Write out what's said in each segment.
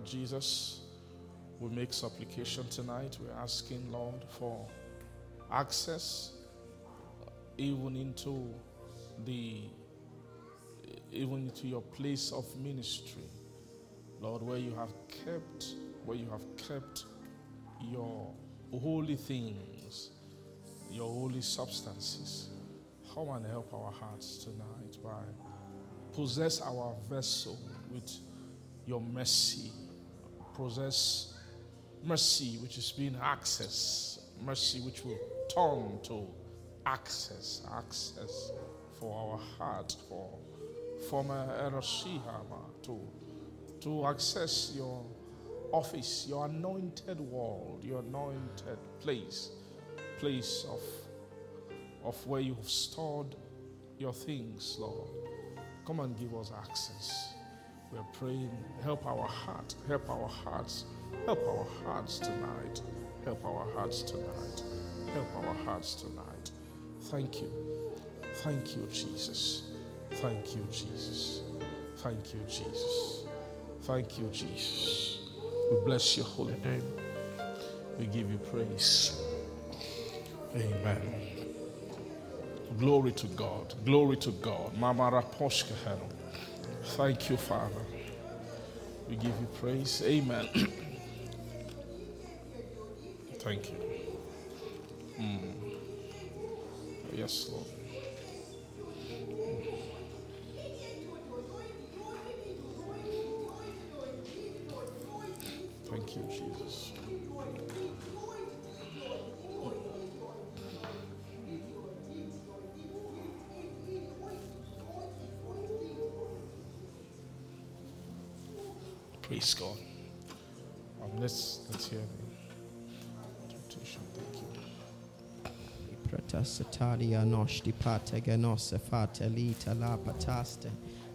Lord Jesus, we make supplication tonight. We're asking, Lord, for access even into the even into your place of ministry. Lord, where you have kept where you have kept your holy things, your holy substances. Come and help our hearts tonight by possess our vessel with your mercy. Possess mercy which is being access, mercy which will turn to access, access for our heart, for former Eroshihama to to access your office, your anointed world, your anointed place, place of of where you have stored your things, Lord. Come and give us access. We're praying, help our heart, help our hearts, help our hearts tonight, help our hearts tonight, help our hearts tonight. Thank you. Thank you, Jesus. Thank you, Jesus. Thank you, Jesus. Thank you, Jesus. We bless your holy name. We give you praise. Amen. Glory to God. Glory to God. Mama Raposhkahano. Thank you, Father. We give you praise. Amen. Thank you. Mm. Yes, Lord. Thank you, Jesus. Praise God. Um, let's let's hear the interpretation. Thank you. Pratasatalia noshti pate genose fate lita la pataste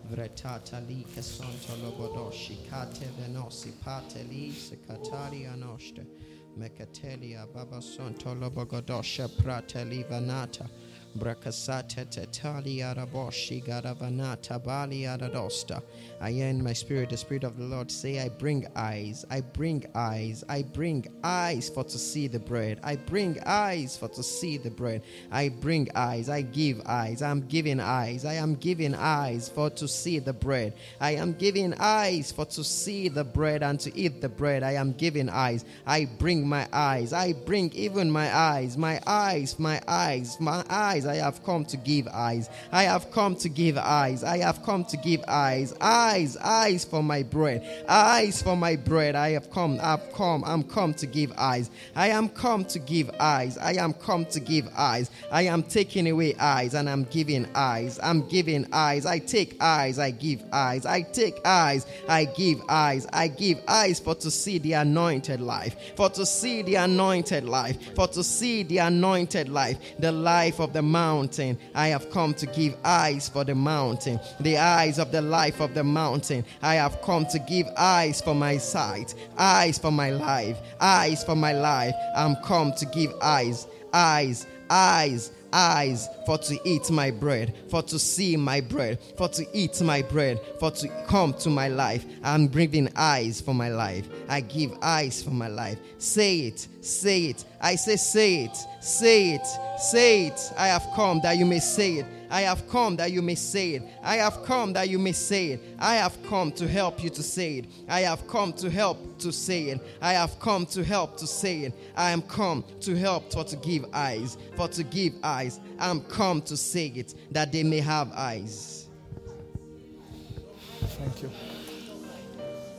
vretata li che sonto lobodoshi kate venosi pate li secataria noste mecatelia baba sonto lobogodosha prate li vanata Brakasata tetali araboshi garavanata bali aradosta. I hear in my spirit, the spirit of the Lord say, I bring eyes, I bring eyes, I bring eyes for to see the bread. I bring eyes for to see the bread. I bring eyes, I give eyes, I'm giving eyes, I am giving eyes for to see the bread. I am giving eyes for to see the bread and to eat the bread. I am giving eyes. I bring my eyes, I bring even my eyes, my eyes, my eyes, my eyes. I have come to give eyes. I have come to give eyes. I have come to give eyes. Eyes, eyes for my bread. Eyes for my bread. I have come. I've come. I'm come to give eyes. I am come to give eyes. I am come to give eyes. I am taking away eyes and I'm giving eyes. I'm giving eyes. I take eyes. I give eyes. I take eyes. I give eyes. I give eyes for to see the anointed life. For to see the anointed life. For to see the anointed life. The life of the mountain. I have come to give eyes for the mountain. The eyes of the life of the mountain. I have come to give eyes for my sight. Eyes for my life. Eyes for my life. I'm come to give eyes. Eyes. Eyes eyes for to eat my bread, for to see my bread, for to eat my bread, for to come to my life. I'm bringing eyes for my life. I give eyes for my life. Say it, say it. I say, say it, say it, say it. I have come that you may say it. I have come that you may say it. I have come that you may say it. I have come to help you to say it. I have come to help to say it. I have come to help to say it. I am come to help for to give eyes, for to give eyes. I'm come to say it that they may have eyes. Thank you.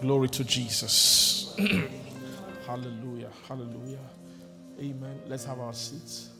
Glory to Jesus. hallelujah. Hallelujah. Amen. Let's have our seats.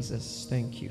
Jesus, thank you,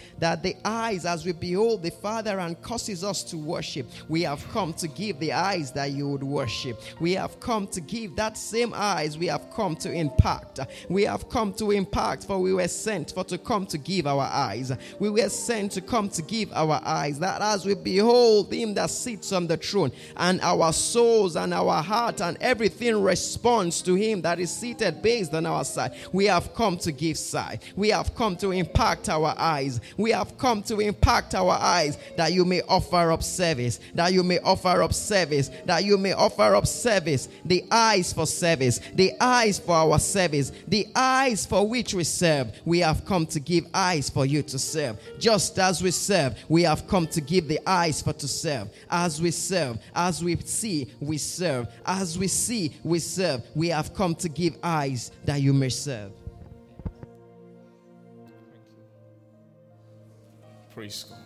that the eyes, as we behold the Father and causes us to worship, we have come to give the eyes that you would worship. We have come to give that same eyes, we have come to impact. We have come to impact, for we were sent for to come to give our eyes. We were sent to come to give our eyes, that as we behold him that sits on the throne, and our souls and our heart and everything responds to him that is seated based on our side, we have come to give sight. We have come to impact our eyes. We have come to impact our eyes that you may offer up service, that you may offer up service, that you may offer up service, the eyes for service, the eyes for our service, the eyes for which we serve. We have come to give eyes for you to serve. Just as we serve, we have come to give the eyes for to serve. As we serve, as we see, we serve. As we see, we serve. We have come to give eyes that you may serve. Praise God.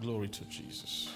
Glory to Jesus.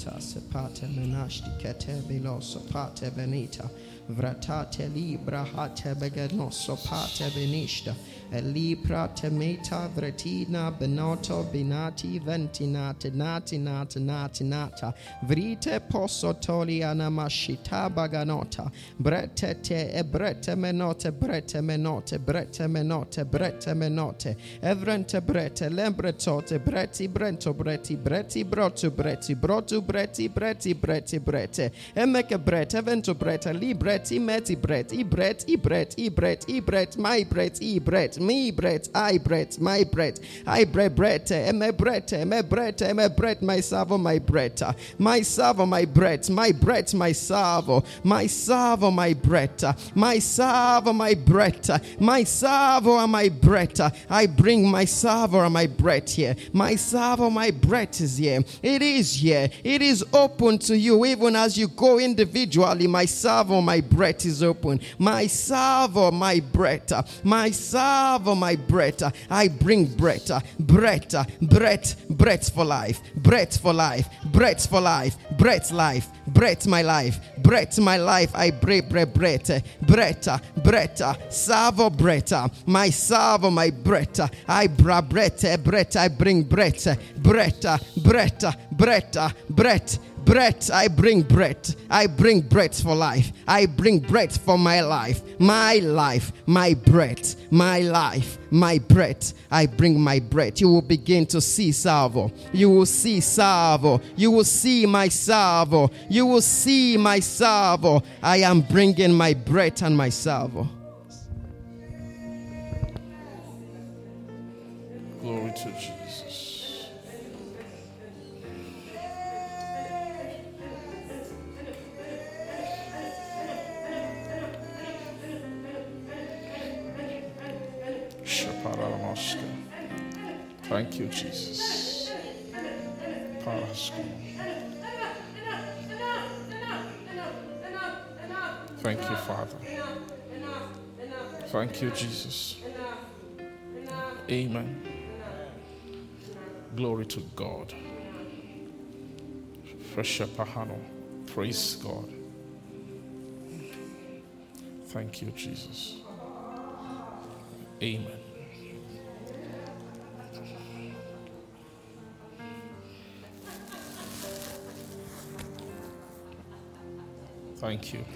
Aliata sepate menashti kete biloso pate benita vratate libra hate begenoso pate benishta elibra temeta vretina benoto binati ventinate nati nati nati nata. Vrite posso toli anamashita baganota. Bretete e brete menote brete menote brete menote brete menote. Evrente brete lembretote breti brento breti breti brotu breti brotu breti breti breti brete. Emeke brete evento brete li breti meti bret i bret i bret i bret i bret my bret i bret me bret i bret my bret i bret brete eme brete eme brete eme bret my savo my breta my savo my bret my bret my savo my savo my breta my savo my breta my savo my breta I bring my savo my bread here my savo my bread is here it is here it is open to you, even as you go individually. My salvo, my breath is open. My salvo, my breath. My salvo, my breath. I bring breath, breath, breath, breath for life, breath for life, breath for life, breath life, breath my life, breath my life. I break breath, breath, breath, breath, salvo, breath. My salvo, my breath. I bra breath, breath. I bring breath, breath, breath, breath, breath. Breath, I bring breath. I bring breath for life. I bring breath for my life. My life, my breath, my life, my breath. I bring my breath. You will begin to see salvo. You will see salvo. You will see my salvo. You will see my salvo. I am bringing my breath and my salvo. Glory to Jesus. Thank you, Jesus. Thank you, Father. Thank you, Jesus. Amen. Glory to God. Fresha Pahano. Praise God. Thank you, Jesus. Amen. Thank you.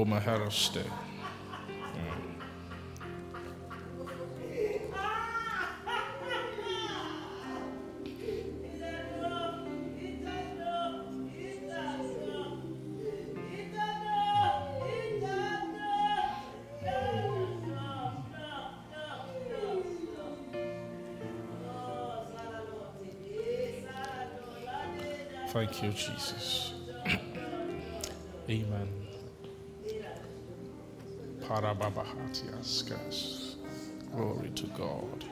Goma Heraste. Thank you, Jesus. Amen. Glory to God.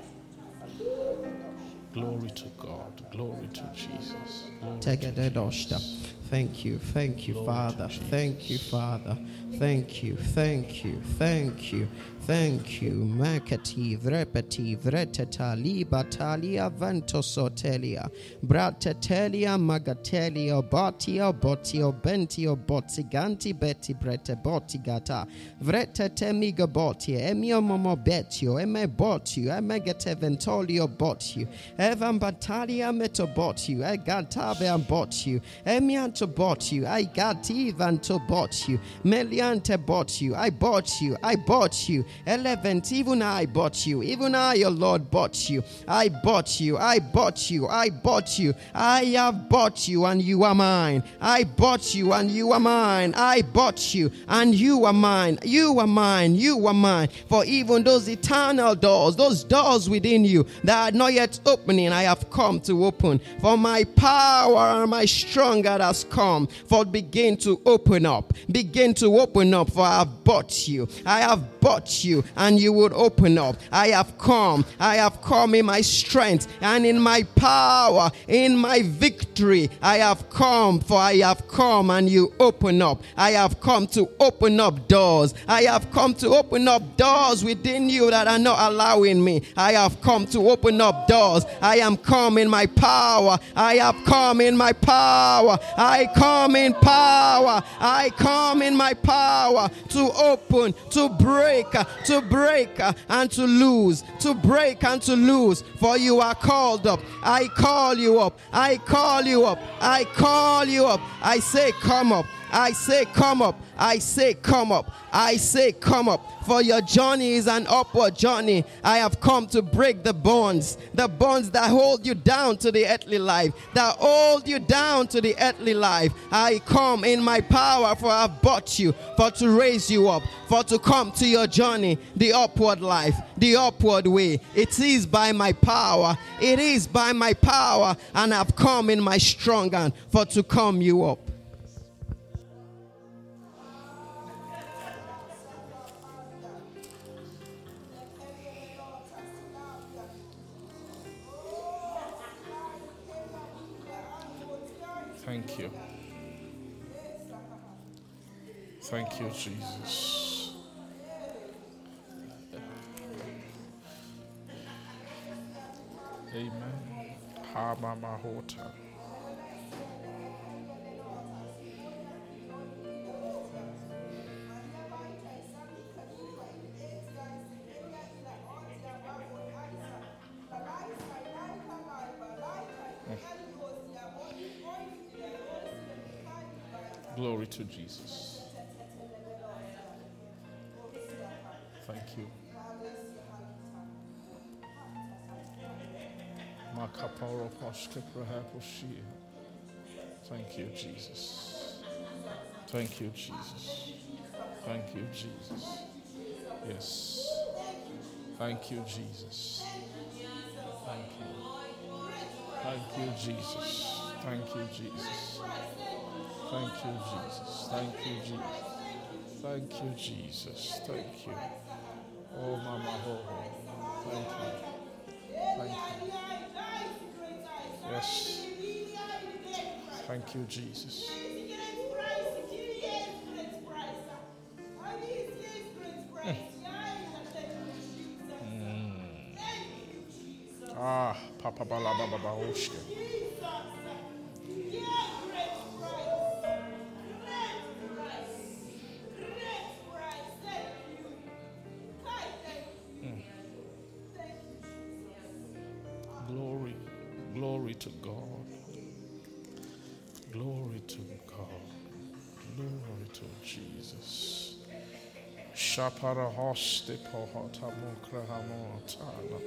Glory to God. Glory to Jesus. Glory to Tegededoshta. Jesus. Thank you, thank you, Father. Thank you, Father. Thank you, thank you, thank you, thank you. Makati, vrepeti, vreteta, libatalia, ventosotelia, bratetelia, magatelia, botia, botio, bentio, botiganti, beti, brete, botigata, vretete, miga botia, emio momo betio, eme botio, emegete ventolio botio, evan batalia metobotio, egantave botio, emianto botio, I got even to Meliante bought you, I bought you, I bought you, Elevent, even I bought you, even I, your Lord, bought you, I bought you, I bought you, I bought you, I have bought you, and you are mine, I bought you, and you are mine, I bought you, and you are mine, you are mine, you are mine, for even those eternal doors, those doors within you that are not yet opening, I have come to open, for my power and my strength has come, for begin to open up, begin to open up, for I have bought you, I have bought you, and you would open up. I have come, I have come in my strength and in my power, in my victory. I have come, for I have come, and you open up. I have come to open up doors. I have come to open up doors within you that are not allowing me. I have come to open up doors. I am come in my power. I have come in my power. I come in power. I come in my power to open, to break, to break and to lose, to break and to lose. For you are called up. I call you up. I call you up. I call you up. I say, come up. I say, come up. I say, come up. I say, come up. For your journey is an upward journey. I have come to break the bonds, the bonds that hold you down to the earthly life, that hold you down to the earthly life. I come in my power, for I've bought you, for to raise you up, for to come to your journey, the upward life, the upward way. It is by my power, it is by my power, and I've come in my strong hand, for to come you up. Thank you, Jesus. Amen. Hamamahota. Glory to Jesus. Thank you. Thank you, Jesus. Thank you, Jesus. Thank you, Jesus. Yes. Thank you, Jesus. Thank you. Thank you, Jesus. Thank you, Jesus. Thank you, Jesus. Thank you, Jesus. Thank you, Jesus. Thank you. Oh, Mama Ho Ho. Thank you. Thank you. Yes. Thank you, Jesus. Ah, Papa Balaba Baba Oshke. To God. Glory to God. Glory to Jesus. Shapara hoste pohota mukra hamotana.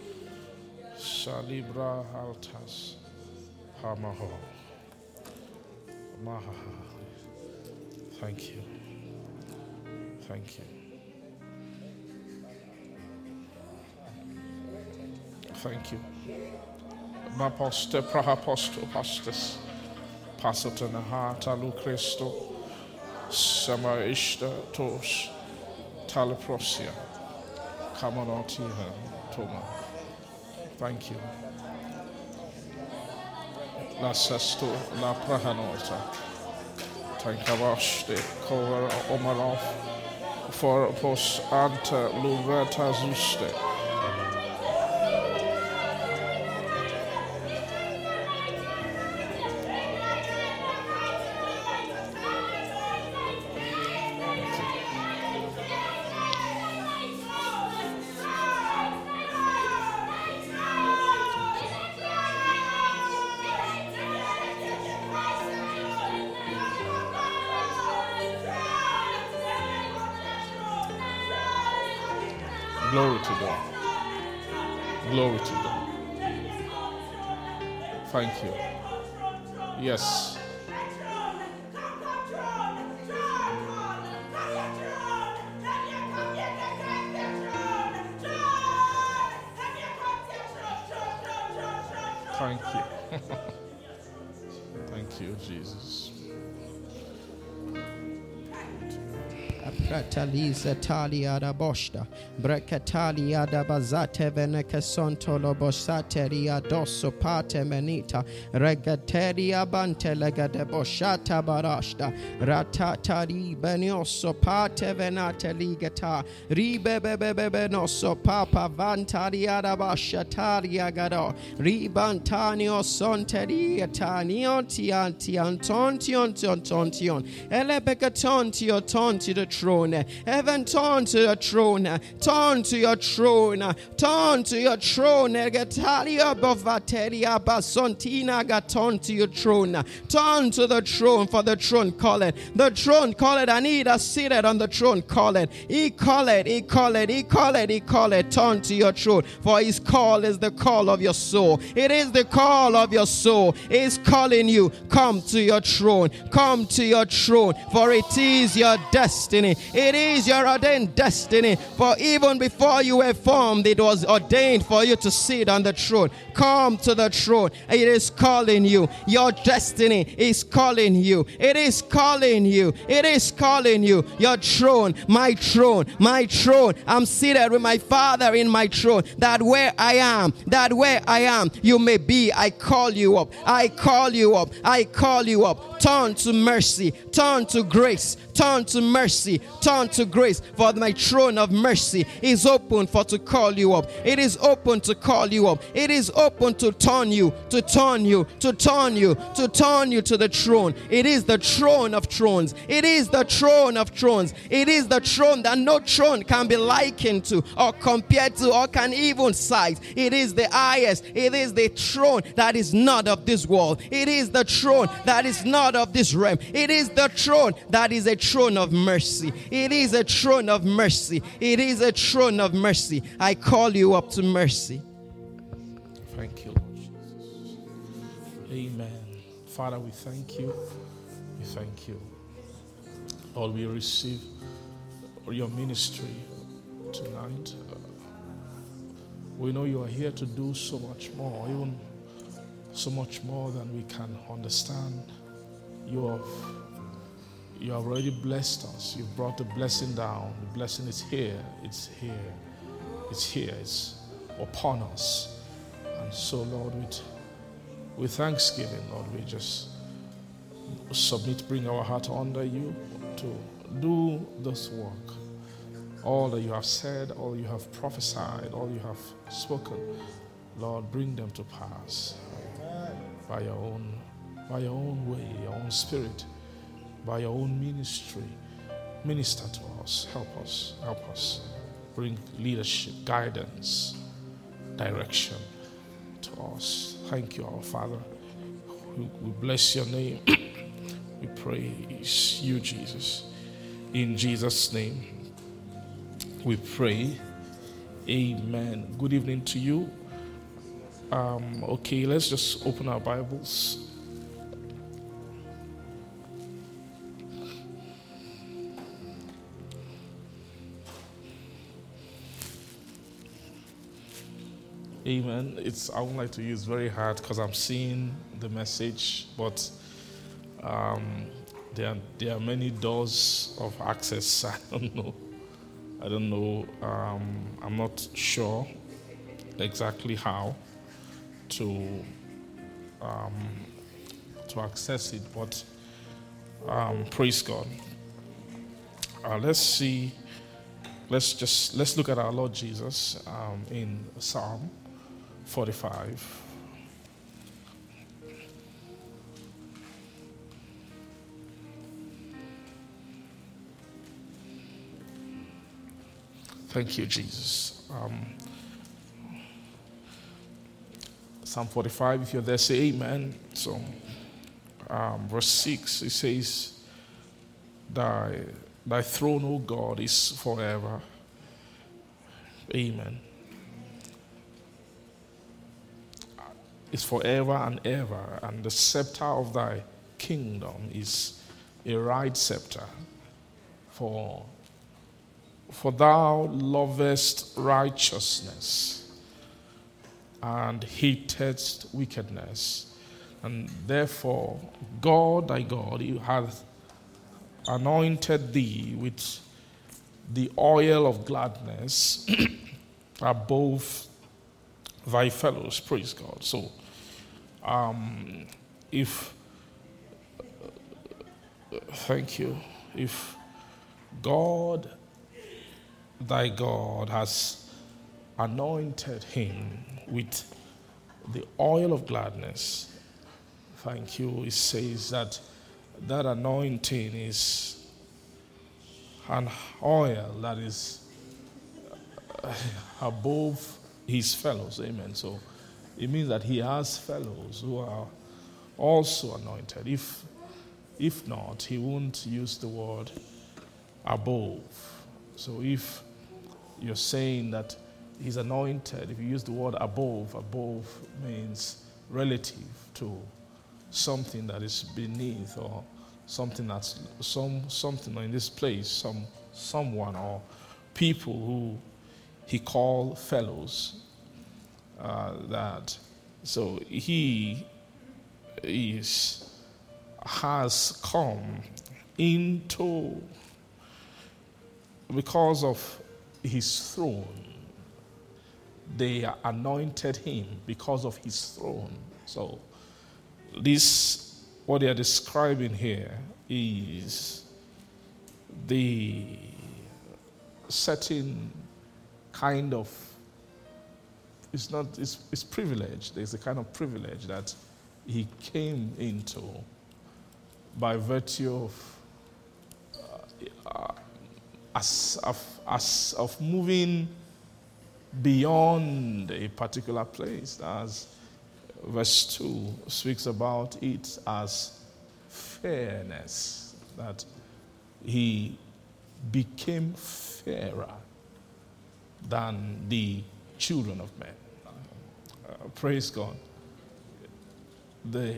Salibra altas hamaho. Maha. Thank you. Thank you. Thank you. Maposte prahaposto pastis. Pasatana hata Christo. Sama ishta tos. Talaprosia. Kamanotiha toma. Thank you. La sesto la prahanota. Tankavaste cover omarov. For pos anta luveta zuste. Prataliza talia da bosta, brecatalia da bazate venecasonto lobosateria dosso pate menita, regateria bante lega de boshata barashta, ratatari benioso pate venate ligata, ribebebebe nosso papa vantaria da basha taria gado, ribantanio sonteria tanionti anti antontion tontion, elebegatonti tonti the throne. throne. Turn to your throne. Turn to your throne. Turn to your throne. Gatalia bavateria basontina turn to your throne. Turn to the throne for the throne call it. The throne call it. I need us seated on the throne call it. He call it. He call it. He call it. He call it. Turn to your throne. For his call is the call of your soul. It is the call of your soul. He's calling you. Come to your throne. Come to your throne. For it is your destiny. It is your ordained destiny. For even before you were formed, it was ordained for you to sit on the throne. Come to the throne. It is calling you. Your destiny is calling you. It is calling you. It is calling you. Your throne, my throne, my throne. I'm seated with my Father in my throne. That where I am, that where I am, you may be. I call you up. I call you up. I call you up. Turn to mercy. Turn to grace. Turn to mercy. Turn to grace. For my throne of mercy is open for to call you up. It is open to call you up. It is open to turn you, to turn you, to turn you, to turn you to the throne. It is the throne of thrones. It is the throne of thrones. It is the throne that no throne can be likened to or compared to or can even size. It is the highest. It is the throne that is not of this world. It is the throne that is not of this realm. It is the throne that is a throne of mercy. It is a throne of mercy. It is a throne of mercy. I call you up to mercy. Thank you, Lord Jesus. Amen. Father, we thank you. We thank you. Lord, we receive your ministry tonight. We know you are here to do so much more, even so much more than we can understand. You have, you have already blessed us. You've brought the blessing down. The blessing is here. It's here. It's here. It's upon us. And so, Lord, with, with thanksgiving, Lord, we just submit, bring our heart under you to do this work. All that you have said, all you have prophesied, all you have spoken, Lord, bring them to pass by your own, by your own way, your own spirit, by your own ministry. Minister to us, help us, help us. Bring leadership, guidance, direction to us. Thank you, our Father. We, bless your name. we praise you, Jesus. In Jesus' name, we pray. Amen. Good evening to you. Um, okay, let's just open our Bibles. Amen. It's I would like to use very hard because I'm seeing the message, but um, there are, there are many doors of access. I don't know. I don't know. Um, I'm not sure exactly how to um, to access it, but um, praise God. Uh, let's see. Let's just let's look at our Lord Jesus um, in Psalm 45. Thank you, Jesus. Um, Psalm 45, if you're there, say amen. So, um, verse 6, it says, Thy, thy throne, O God, is forever. Amen. Is forever and ever, and the scepter of thy kingdom is a right scepter. For, for thou lovest righteousness and hatest wickedness. And therefore, God, thy God, hath anointed thee with the oil of gladness above thy fellows. Praise God. So, um, if, thank you, if God, thy God, has anointed him with the oil of gladness. Thank you. It says that that anointing is an oil that is above his fellows. Amen. So it means that he has fellows who are also anointed. If, if not, he won't use the word above. So if you're saying that he's anointed, if you use the word above, above means relative to something that is beneath or something that's some something in this place, some someone or people who he called fellows. Uh, that so he is has come into because of his throne. They anointed him because of his throne. So, this, what they are describing here, is the certain kind of it's not it's, it's privilege. There's a kind of privilege that he came into by virtue of uh, as, of, as, of moving beyond a particular place as verse 2 speaks about it as fairness that he became fairer than the children of men praise god. The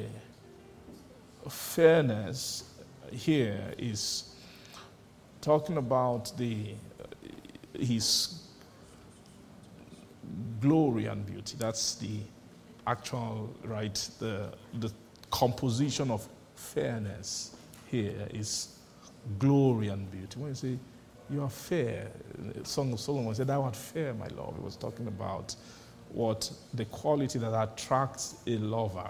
fairness here is talking about the his glory and beauty. That's the actual right the the composition of fairness here is glory and beauty. When you say you are fair song of solomon said thou art fair my love. It was talking about what the quality that attracts a lover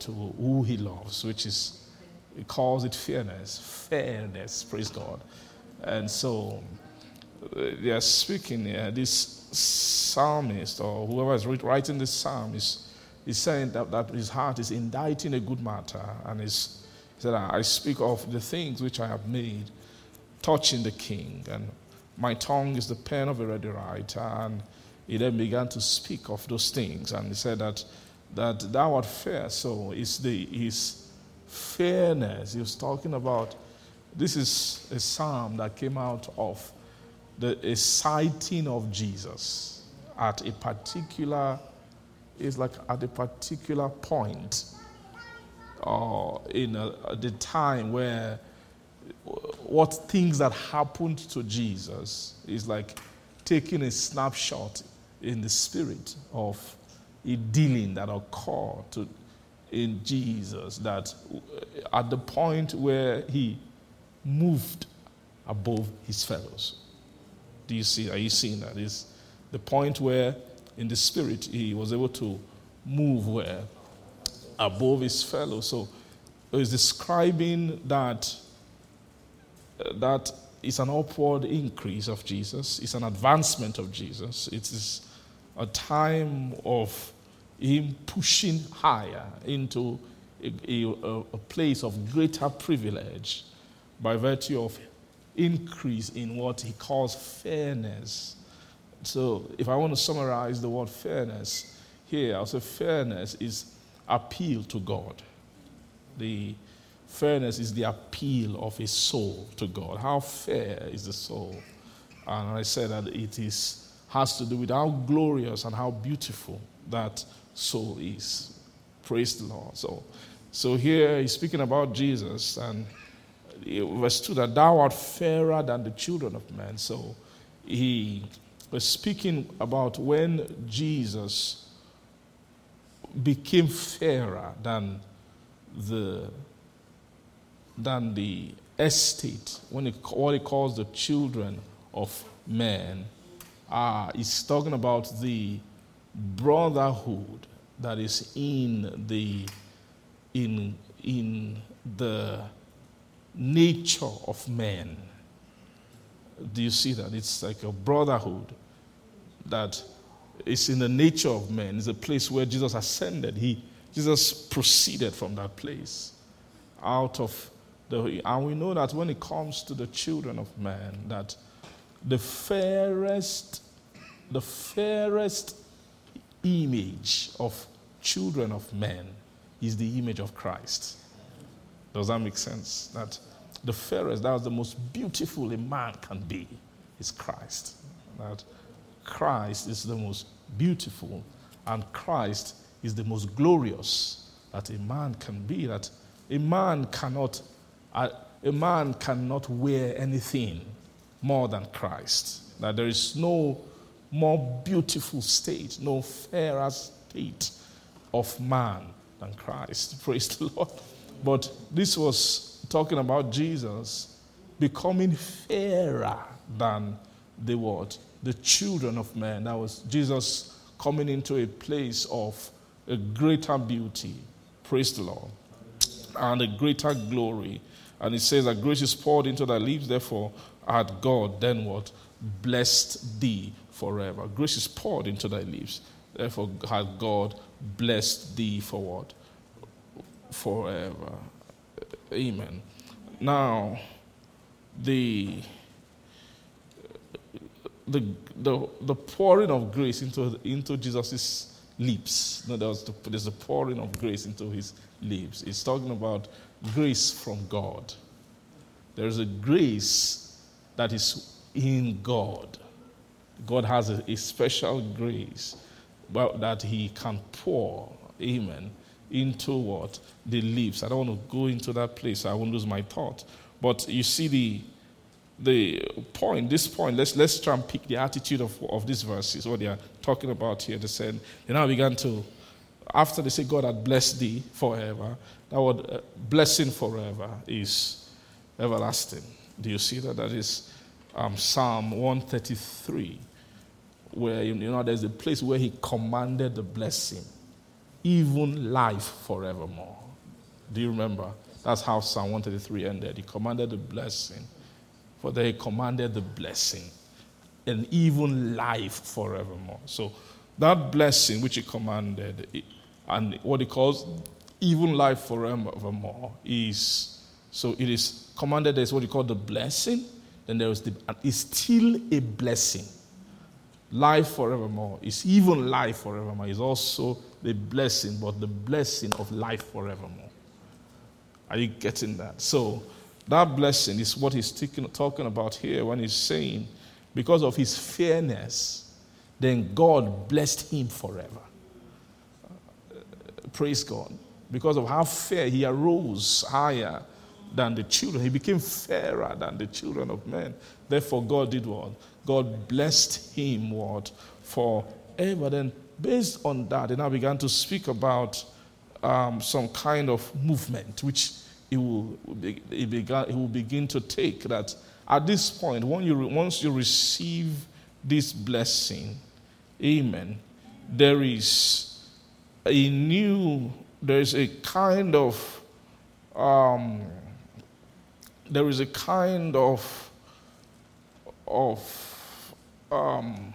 to who he loves, which is, he calls it fairness. Fairness, praise God. And so uh, they are speaking here. This psalmist or whoever is writing this psalm is, is saying that, that his heart is inditing a good matter. And he said, I speak of the things which I have made touching the king. And my tongue is the pen of a ready writer. And he then began to speak of those things. And he said that that thou art fair. So it's the his fairness. He was talking about this is a psalm that came out of the a sighting of Jesus at a particular is like at a particular point or uh, in a, the time where what things that happened to Jesus is like taking a snapshot in the spirit of a dealing that occurred to, in Jesus that at the point where he moved above his fellows. Do you see? Are you seeing that? Is the point where in the spirit he was able to move where above his fellows. So he's describing that uh, that is an upward increase of Jesus. It's an advancement of Jesus. It is a time of him pushing higher into a, a, a, place of greater privilege by virtue of increase in what he calls fairness. So, if I want to summarize the word fairness here, I'll say fairness is appeal to God. The fairness is the appeal of a soul to God. How fair is the soul? And I said that it is has to do with how glorious and how beautiful that soul is. Praise the Lord. So, so here he's speaking about Jesus, and verse 2 that thou art fairer than the children of men. So he was speaking about when Jesus became fairer than the than the estate when he, what he calls the children of men uh, he's talking about the brotherhood that is in the in in the nature of man. Do you see that? It's like a brotherhood that is in the nature of man. It's a place where Jesus ascended. He Jesus proceeded from that place out of The, and we know that when it comes to the children of man, that the fairest, the fairest image of children of men is the image of Christ. Does that make sense? That the fairest, that is the most beautiful a man can be, is Christ. That Christ is the most beautiful, and Christ is the most glorious that a man can be. That a man cannot, a, a man cannot wear anything more than Christ. That there is no more beautiful state, no fairer state of man than Christ. Praise the Lord. But this was talking about Jesus becoming fairer than the what? The children of men. That was Jesus coming into a place of a greater beauty. Praise the Lord. And a greater glory. And it says that grace is poured into thy lips, therefore had God then what? Blessed thee forever. Grace is poured into thy lips, therefore had God blessed thee for what? Forever. Amen. Now, the the, the, the pouring of grace into, into Jesus' lips. No, there's, the, there's a pouring of grace into his lips. It's talking about grace from God. There's a grace that is in God. God has a, a special grace that he can pour, amen, into what? The leaves. I don't want to go into that place. I won't lose my thought. But you see the the point, this point, let's, let's try and pick the attitude of, of these verses, what they are talking about here. They said, they now began to, after they say God had blessed thee forever, that word uh, blessing forever is everlasting. Do you see that? That is um, Psalm 133, where, you know, there's a place where he commanded the blessing, even life forevermore. Do you remember? That's how Psalm 133 ended. He commanded the blessing for they commanded the blessing and even life forevermore. So that blessing which he commanded and what he calls even life forevermore is so it is commanded there is what you call the blessing, then there is the is still a blessing. Life forevermore is even life forevermore is also the blessing, but the blessing of life forevermore. Are you getting that? So that blessing is what he's talking about here when he's saying, because of his fairness, then God blessed him forever. Uh, praise God. Because of how fair he arose higher than the children, he became fairer than the children of men. Therefore, God did what? God blessed him what? Forever. Then, based on that, they now began to speak about um, some kind of movement which he will, he, began, he will begin to take that at this point, you, once you receive this blessing, amen, there is a new, there is a kind of, um, there is a kind of, of, um,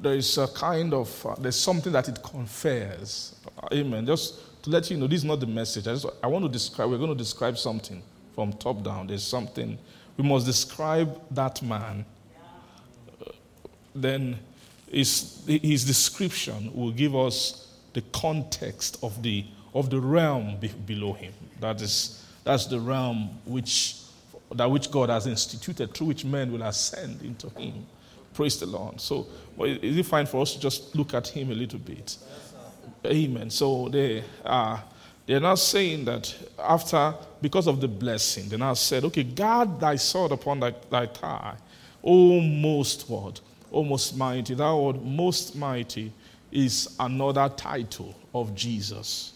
there is a kind of, uh, there's something that it confers. Amen. Just to let you know, this is not the message. I, just, I want to describe, we're going to describe something from top down. There's something, we must describe that man. Uh, then his, his description will give us the context of the, of the realm be, below him. That is, that's the realm which, that which God has instituted, through which men will ascend into him. Praise the Lord. So, well, is it fine for us to just look at him a little bit? Amen. So they are they're not saying that after because of the blessing, they now said, Okay, guard thy sword upon thy, thy thigh. O most what? O most mighty. That word most mighty is another title of Jesus.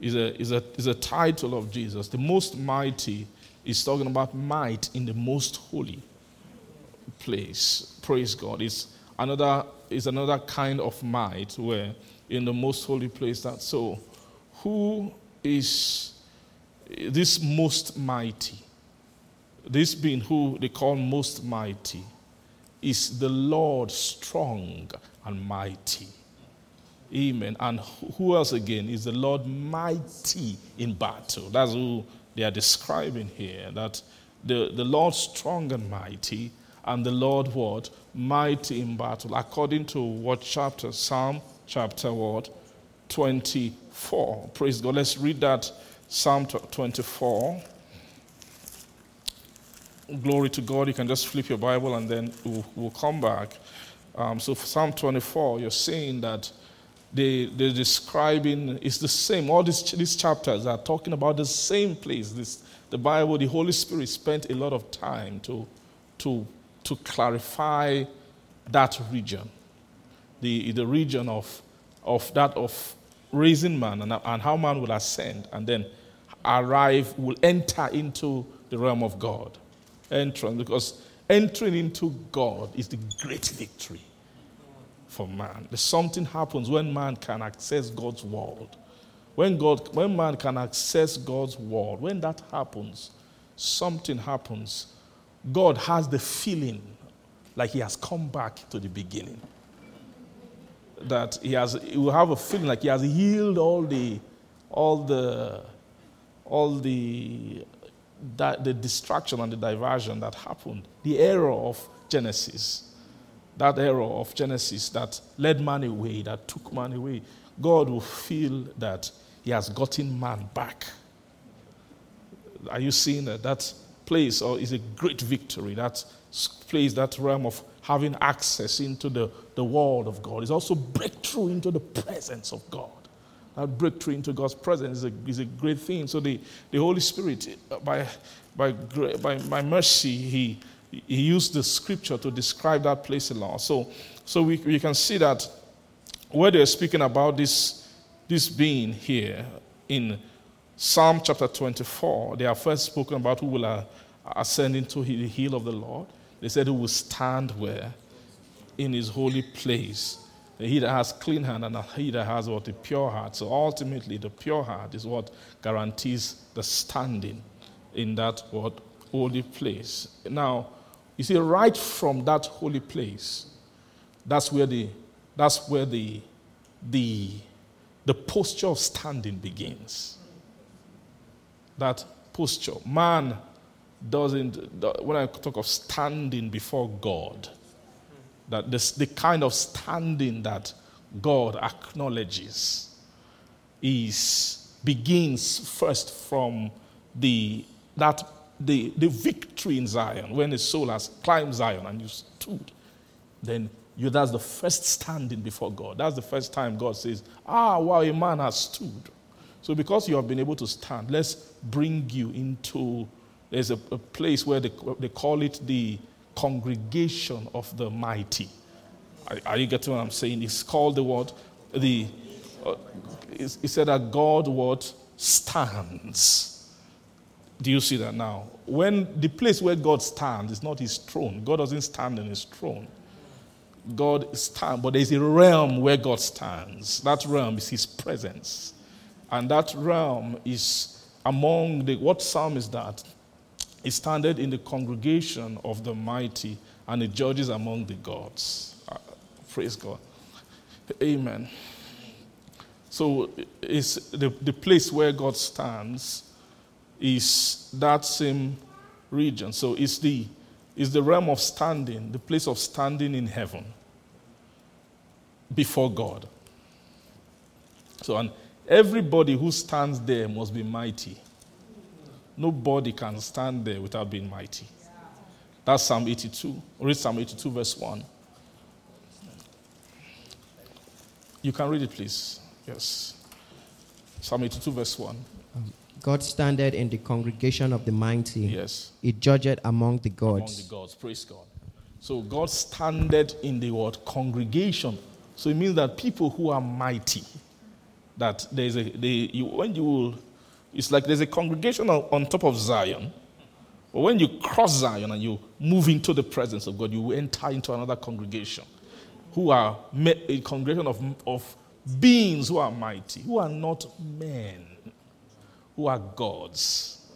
Is a, is, a, is a title of Jesus. The most mighty is talking about might in the most holy place. Praise God. It's another, it's another kind of might where in the most holy place. That so, who is this most mighty? This being who they call most mighty is the Lord strong and mighty. Amen. And who else again is the Lord mighty in battle? That's who they are describing here that the, the Lord strong and mighty, and the Lord what? Mighty in battle, according to what chapter? Psalm chapter what? 24. Praise God. Let's read that Psalm 24. Glory to God. You can just flip your Bible and then we'll, we'll come back. Um, so, Psalm 24, you're saying that they, they're describing, it's the same. All these, these chapters are talking about the same place. This, the Bible, the Holy Spirit spent a lot of time to, to, to clarify that region, the, the region of, of that of raising man and, and how man will ascend and then arrive, will enter into the realm of God. Entrance, because entering into God is the great victory for man. Something happens when man can access God's world. When, God, when man can access God's world, when that happens, something happens. God has the feeling like he has come back to the beginning. That he has he will have a feeling like he has healed all the all the all the that, the distraction and the diversion that happened, the error of Genesis, that error of Genesis that led man away, that took man away. God will feel that he has gotten man back. Are you seeing that? That place or is a great victory. That place, that realm of having access into the, the world of God is also breakthrough into the presence of God. That breakthrough into God's presence is a, is a great thing. So the, the Holy Spirit, uh, by, by, by, by mercy, he, he used the scripture to describe that place a lot. So, so we, we can see that where they're speaking about this this being here in Psalm chapter 24, they are first spoken about who will ascend into the hill of the Lord. They said who will stand where? In his holy place. He that has clean hand and he that has what? A pure heart. So ultimately, the pure heart is what guarantees the standing in that what? Holy place. Now, you see, right from that holy place, that's where the that's where the the the posture of standing begins. That posture. Man doesn't, when I talk of standing before God, that this, the kind of standing that God acknowledges is begins first from the that the, the victory in Zion when the soul has climbed Zion and you stood, then you, that's the first standing before God. That's the first time God says, Ah, wow, a man has stood. So, because you have been able to stand, let's bring you into there's a, a place where they, they call it the congregation of the mighty. Are, are, you getting what I'm saying? It's called the word, the, uh, he said that God what stands. Do you see that now? When the place where God stands is not his throne, God doesn't stand in his throne. God stands, but there's a realm where God stands. That realm is His presence. And that realm is among the, what psalm is that? It standeth in the congregation of the mighty and it judges among the gods. Uh, praise God. Amen. So it's the, the place where God stands is that same region. So it's the, it's the realm of standing, the place of standing in heaven before God. So, and everybody who stands there must be mighty. Nobody can stand there without being mighty. That's Psalm 82. Read Psalm 82, verse 1. You can read it, please. Yes. Psalm 82, verse 1. God standeth in the congregation of the mighty. Yes. He judgeth among the gods. Among the gods. Praise God. So God standeth in the word congregation so it means that people who are mighty, that there's a, they, you, when you will, it's like there's a congregation on, on top of Zion. But when you cross Zion and you move into the presence of God, you will enter into another congregation who are a congregation of, of beings who are mighty, who are not men, who are gods.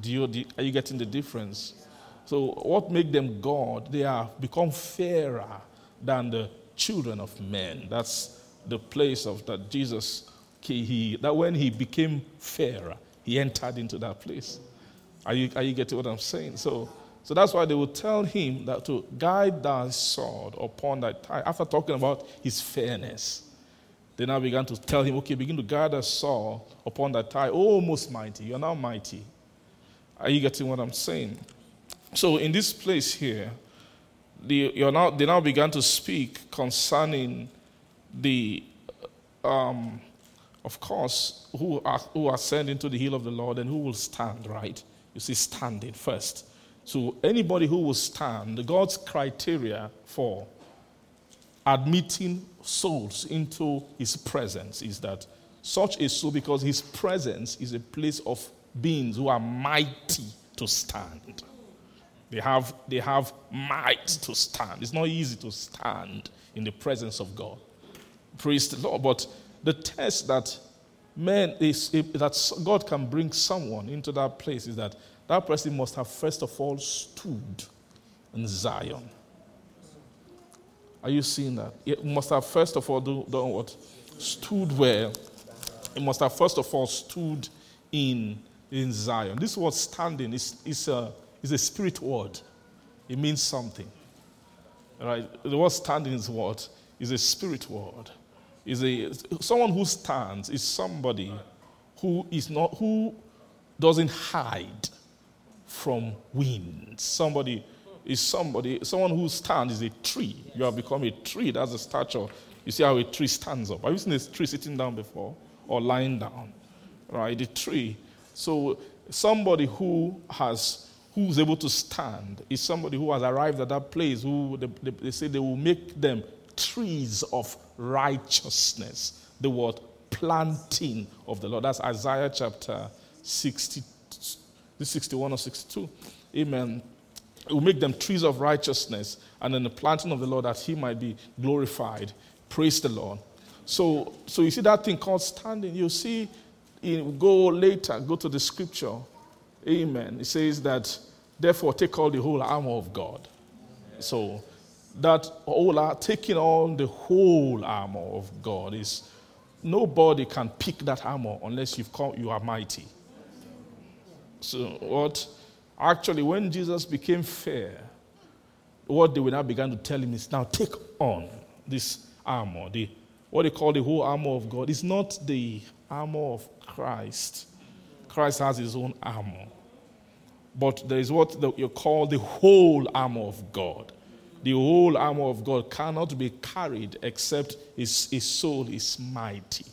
Do you, do, are you getting the difference? So, what makes them God? They are become fairer than the children of men. That's the place of that Jesus, he, that when he became fairer, he entered into that place. Are you, are you getting what I'm saying? So, so that's why they will tell him that to guide thy sword upon thy thigh. After talking about his fairness, they now began to tell him, okay, begin to gather Saul upon that thigh. Oh, most mighty, you are now mighty. Are you getting what I'm saying? So in this place here, the, now, they now began to speak concerning the, um, of course, who are, who are sent into the hill of the Lord and who will stand, right? You see, standing first. So anybody who will stand, God's criteria for admitting souls into his presence is that such a soul, because his presence is a place of beings who are mighty to stand. They have, they have might to stand. It's not easy to stand in the presence of God. Praise the Lord. But the test that man is that God can bring someone into that place is that that person must have first of all stood in Zion. Are you seeing that? It must have first of all do, done what? Stood where? It must have first of all stood in, in Zion. This word standing is, is, a, is a spirit word. It means something. Right? The word standing is what? Is a spirit word. Is a someone who stands is somebody who is not who doesn't hide from wind. Somebody is somebody, someone who stands is a tree. You have become a tree. That's a stature. You see how a tree stands up. Have you seen a tree sitting down before or lying down? Right, a tree. So somebody who has who's able to stand is somebody who has arrived at that place who they, they, they say they will make them trees of righteousness. The word planting of the Lord. That's Isaiah chapter 60, 61 or 62. Amen. It will make them trees of righteousness and in the planting of the Lord that he might be glorified. Praise the Lord. So, so you see that thing called standing. You see, you go later, go to the scripture. Amen. It says that, therefore, take all the whole armor of God. So, that whole, taking on the whole armor of God is nobody can pick that armor unless you've come, you are mighty. So, what? Actually, when Jesus became fair, what they will now began to tell him is now take on this armor, the, what they call the whole armor of God. is not the armor of Christ. Christ has his own armor. But there is what you call the whole armor of God. The whole armor of God cannot be carried except his, his soul is mighty.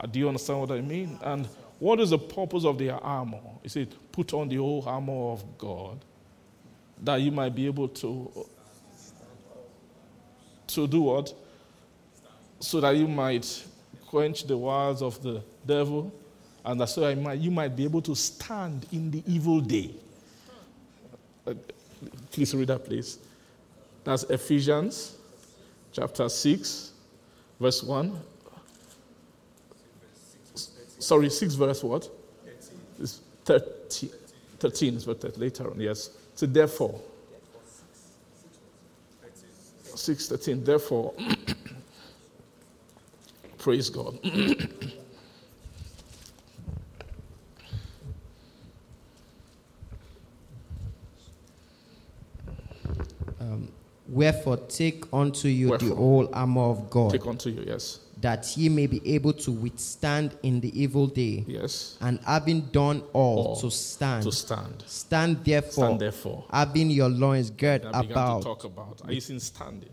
Uh, do you understand what I mean? And what is the purpose of the armor? He said, put on the whole armor of God that you might be able to to do what? So that you might quench the wiles of the devil, and that so you might, you might be able to stand in the evil day. Please read that, please. That's Ephesians chapter 6, verse 1 sorry, 6 verse what? 13. 13 13 is what later on, yes. So therefore, 613, therefore, praise God. um, wherefore, take unto you Wherefore. the whole armor of God. Take unto you, yes that ye may be able to withstand in the evil day. Yes. And having done all, all to stand. To stand. Stand therefore. Stand therefore. Having your loins girt began about. to talk about. Are you seeing standing?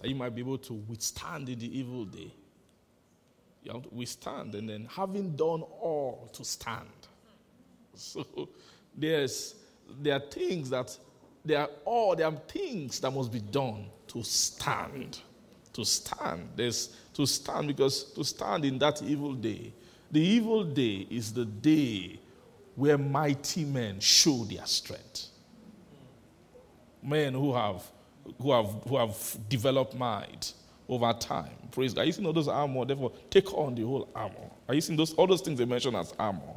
That you might be able to withstand in the evil day. You have to withstand, and then having done all to stand. So there's there are things that there are all there are things that must be done to stand. To stand. There's to stand because to stand in that evil day, the evil day is the day where mighty men show their strength. Men who have who have who have developed might over time. Praise God. Are you seeing all those armor? Therefore, take on the whole armor. Are you seeing those all those things they mention as armor?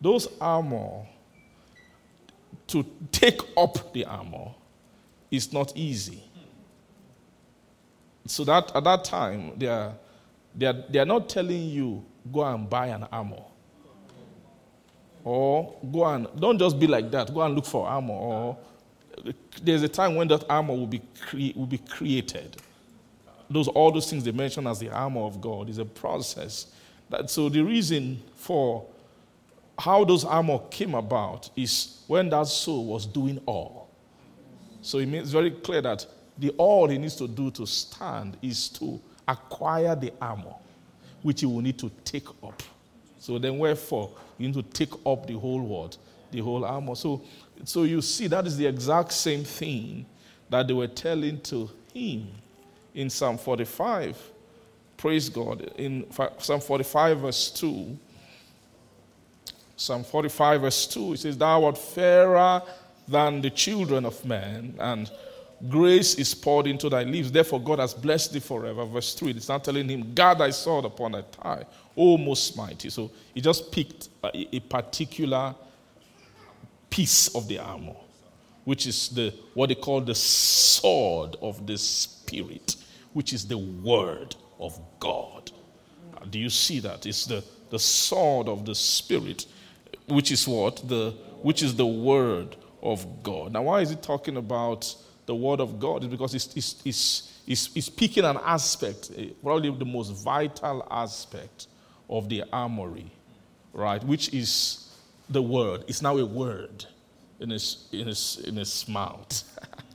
Those armor to take up the armor is not easy. So that at that time, they are, they are, they are not telling you, go and buy an armor. Or go and, don't just be like that, go and look for armor. Or there's a time when that armor will be, cre- will be created. Those, all those things they mention as the armor of God is a process. That, so the reason for how those armor came about is when that soul was doing all. So it means very clear that the all he needs to do to stand is to acquire the armor, which he will need to take up. So then, wherefore, you need to take up the whole word, the whole armor. So, so you see, that is the exact same thing that they were telling to him in Psalm 45. Praise God. In Psalm 45, verse 2, Psalm 45, verse 2, it says, Thou art fairer than the children of men, and grace is poured into thy lips. Therefore, God has blessed thee forever. Verse 3, it's not telling him, Guard thy sword upon thy thigh, O most mighty. So he just picked a, a particular piece of the armor, which is the what they call the sword of the Spirit, which is the word of God. Do you see that? It's the, the sword of the Spirit which is what? The, which is the word of God. Now, why is he talking about the word of God? is because it's, it's, it's, it's, it's speaking an aspect, eh, probably the most vital aspect of the armory, right? Which is the word. It's now a word in his, in his, in his mouth.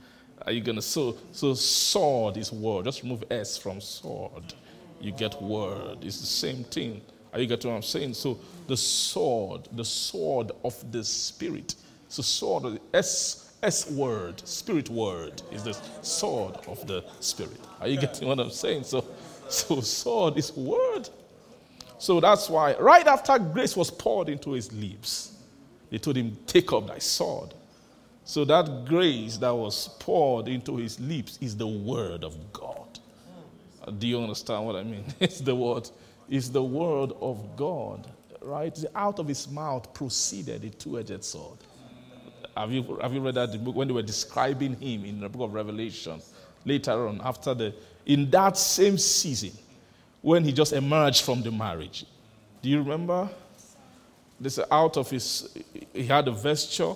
Are you gonna so so sword is word? Just remove S from sword. You get word. It's the same thing. Are you getting what I'm saying? So the sword, the sword of the spirit. So sword S S word, spirit word is the sword of the spirit. Are you getting what I'm saying? So so sword is word. So that's why right after grace was poured into his lips, they told him, Take up thy sword. So that grace that was poured into his lips is the word of God. Uh, do you understand what I mean? It's the word it's the word of God, right? Out of his mouth proceeded a two edged sword. Have you, have you read that book when they were describing him in the book of Revelation? Later on, after the, in that same season, when he just emerged from the marriage. Do you remember? This out of his, he had a vesture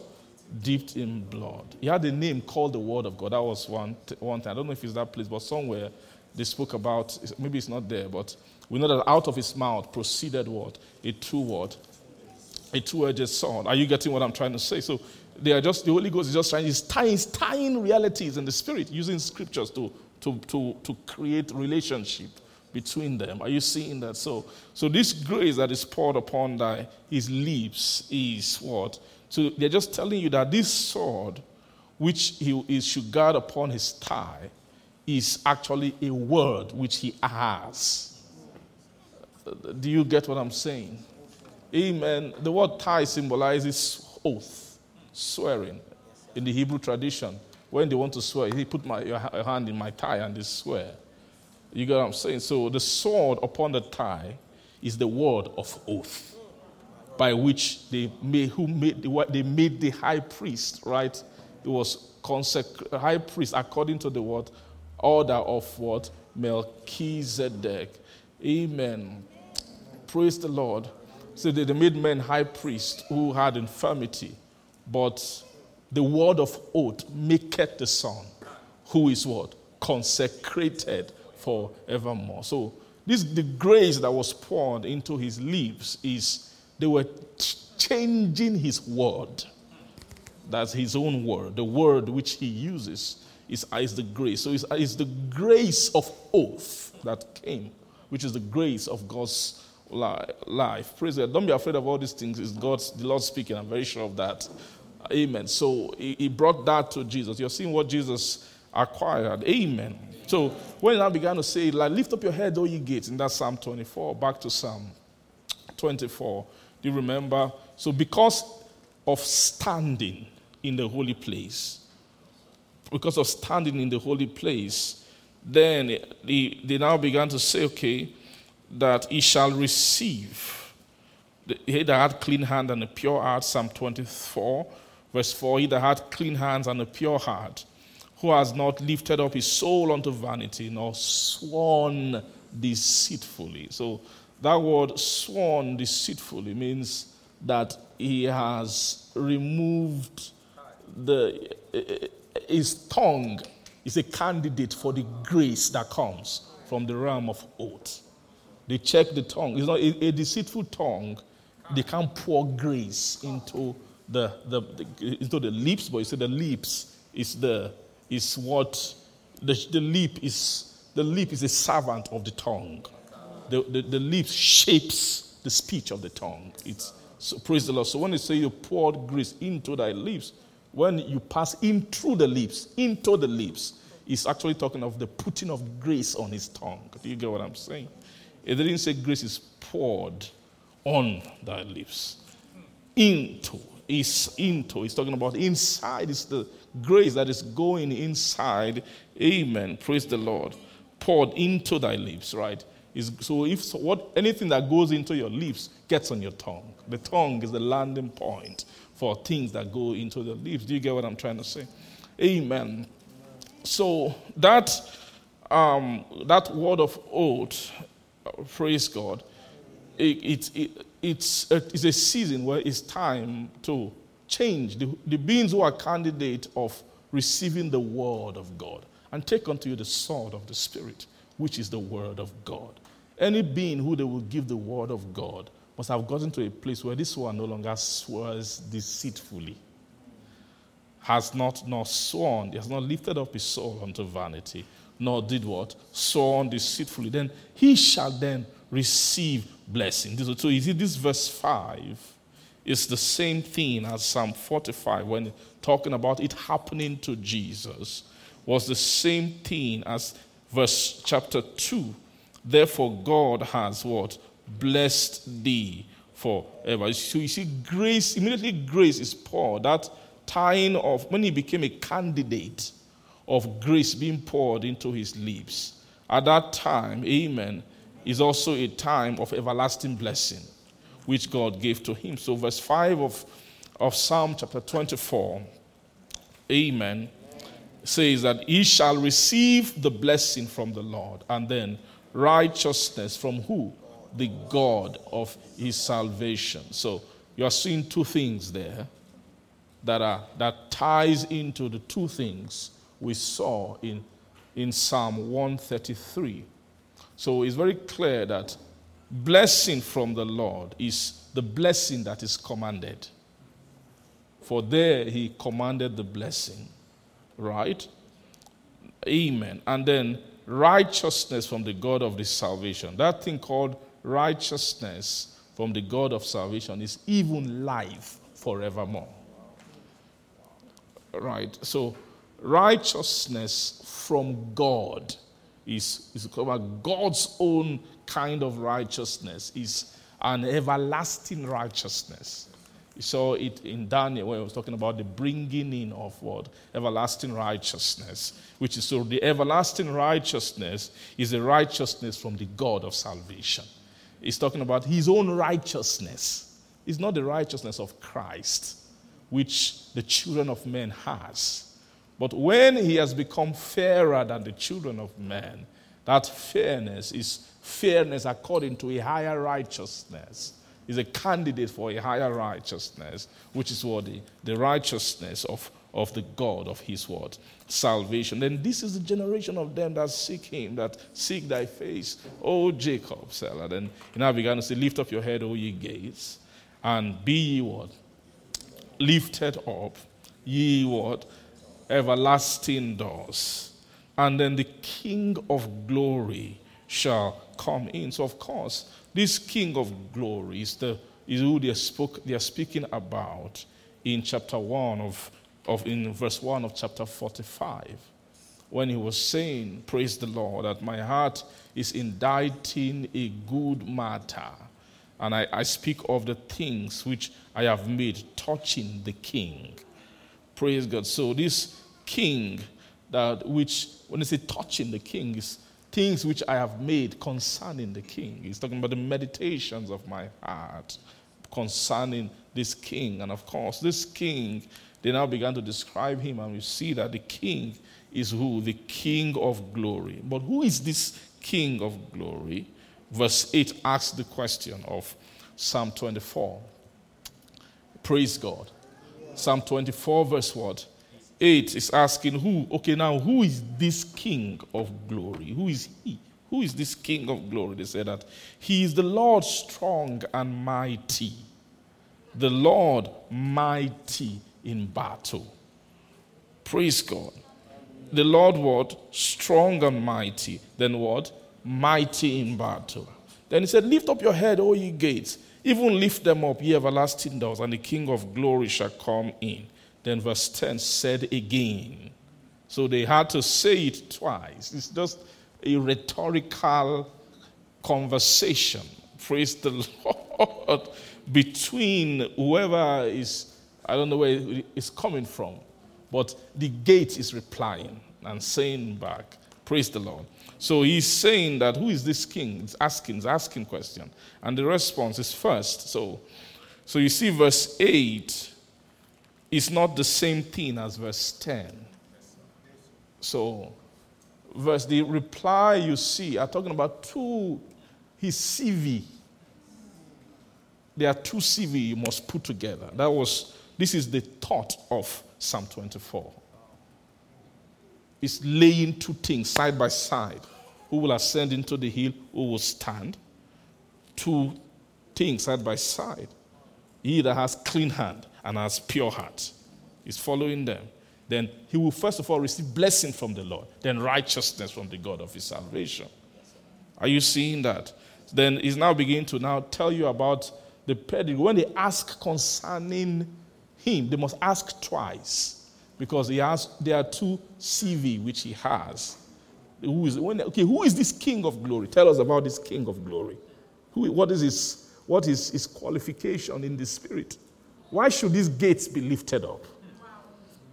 dipped in blood. He had a name called the Word of God. That was one, one thing. I don't know if it's that place, but somewhere they spoke about, maybe it's not there, but we know that out of his mouth proceeded what? A two word, a two-edged sword. Are you getting what I'm trying to say? So they are just the Holy Ghost is just trying, he's tying, he's tying realities in the spirit, using scriptures to, to, to, to create relationship between them. Are you seeing that? So, so this grace that is poured upon thy, his lips is what? So they're just telling you that this sword, which he is should guard upon his thigh, is actually a word which he has. Do you get what I'm saying? Amen. The word tie symbolizes oath, swearing. In the Hebrew tradition, when they want to swear, he put my, your hand in my thigh and they swear. You get what I'm saying? So the sword upon the thigh is the word of oath by which they made, who made the, they made the high priest, right? It was consecrated, high priest according to the word, order of what? Melchizedek. Amen. Praise the Lord. So they made men high priests who had infirmity, but the word of oath maketh the Son, who is what? Consecrated forevermore. So this the grace that was poured into his lips is they were changing his word. That's his own word. The word which he uses is, is the grace. So it's, it's the grace of oath that came, which is the grace of God's life. Praise God. Don't be afraid of all these things. It's God's, the Lord speaking. I'm very sure of that. Amen. So he brought that to Jesus. You're seeing what Jesus acquired. Amen. So when I began to say, like, lift up your head, O ye gates, in that Psalm 24, back to Psalm 24. Do you remember? So because of standing in the holy place, because of standing in the holy place, then they, they now began to say, okay, that he shall receive. He that had clean hand and a pure heart, Psalm 24, verse 4, he that had clean hands and a pure heart, who has not lifted up his soul unto vanity, nor sworn deceitfully. So that word sworn deceitfully means that he has removed the his tongue is a candidate for the grace that comes from the realm of oath. They check the tongue. It's not a, a deceitful tongue. They can't pour grace into the, the, the, into the lips, but you see the lips is the is what the, the lip is the lip is a servant of the tongue. The, the, the lips shapes the speech of the tongue. It's so praise the Lord. So when you say you poured grace into thy lips, when you pass in through the lips, into the lips, it's actually talking of the putting of grace on his tongue. Do you get what I'm saying? It didn't say grace is poured on thy lips. Into is into. He's talking about inside. It's the grace that is going inside. Amen. Praise the Lord. Poured into thy lips, right? Is, so if so what anything that goes into your lips gets on your tongue. The tongue is the landing point for things that go into the lips. Do you get what I'm trying to say? Amen. So that um, that word of oath, praise God, it, it, it, it's, a, it's a season where it's time to change the, the beings who are candidate of receiving the word of God and take unto you the sword of the Spirit, which is the word of God. Any being who they will give the word of God must have gotten to a place where this one no longer swears deceitfully, has not nor sworn, he has not lifted up his soul unto vanity, nor did what? Sworn deceitfully. Then he shall then receive blessing. So you see, this verse 5 is the same thing as Psalm 45 when talking about it happening to Jesus, was the same thing as verse chapter 2. Therefore, God has what? Blessed thee forever. So you see, grace, immediately grace is poured. That tying of, when he became a candidate of grace being poured into his lips, at that time, amen, is also a time of everlasting blessing, which God gave to him. So, verse 5 of, of Psalm chapter 24, amen, says that he shall receive the blessing from the Lord, and then righteousness from who? The God of his salvation. So, you are seeing two things there that are that ties into the two things we saw in, in Psalm 133 so it's very clear that blessing from the Lord is the blessing that is commanded. For there he commanded the blessing, right? Amen. And then righteousness from the God of this salvation. That thing called righteousness from the God of salvation is even life forevermore. Right? So, righteousness from God is, is about God's own kind of righteousness, is an everlasting righteousness. You saw it in Daniel when he was talking about the bringing in of what? Everlasting righteousness. Which is so the everlasting righteousness is a righteousness from the God of salvation. He's talking about his own righteousness. It's not the righteousness of Christ, which the children of men has. But when he has become fairer than the children of men, that fairness is fairness according to a higher righteousness. Is a candidate for a higher righteousness, which is what the, the righteousness of, of the God of his word, salvation. Then this is the generation of them that seek him, that seek thy face. O Jacob, Selah. Then he now began to say, Lift up your head, O ye gates, and be ye what? Lifted up, ye what? Everlasting doors. And then the King of glory shall come in. So, of course, this King of glory is, the, is who they, spoke, they are speaking about in chapter 1 of, of, in verse 1 of chapter 45 when he was saying, Praise the Lord, that my heart is inditing a good matter. And I, I, speak of the things which I have made touching the king. Praise God. So this king, that which, when say touching the king, is things which I have made concerning the king. He's talking about the meditations of my heart concerning this king. And of course, this king, they now began to describe him, and we see that the king is who? The king of glory. But who is this king of glory? Verse 8 asks the question of Psalm 24. Praise God. Psalm 24, verse what? 8 is asking who, okay, now who is this King of glory? Who is he? Who is this King of glory? They say that he is the Lord strong and mighty. The Lord mighty in battle. Praise God. The Lord what? Strong and mighty. Then what? Mighty in battle. Then he said, Lift up your head, O ye gates. Even lift them up, ye everlasting doors, and the King of glory shall come in. Then verse 10 said again. So they had to say it twice. It's just a rhetorical conversation. Praise the Lord. Between whoever is, I don't know where it's coming from, but the gate is replying and saying back, Praise the Lord. So he's saying that who is this king? He's asking, he's asking question. And the response is first. So, so you see, verse 8 is not the same thing as verse 10. So verse the reply you see are talking about two his CV. There are two CV you must put together. That was this is the thought of Psalm 24. It's laying two things side by side. Who will ascend into the hill? Who will stand? Two things side by side. He that has clean hand and has pure heart is following them. Then he will first of all receive blessing from the Lord, then righteousness from the God of his salvation. Are you seeing that? Then he's now beginning to now tell you about the pedigree. When they ask concerning him, they must ask twice because he has there are two CV which he has. Who is when, okay? Who is this King of Glory? Tell us about this King of Glory. Who, what is his what is his qualification in the spirit? Why should these gates be lifted up?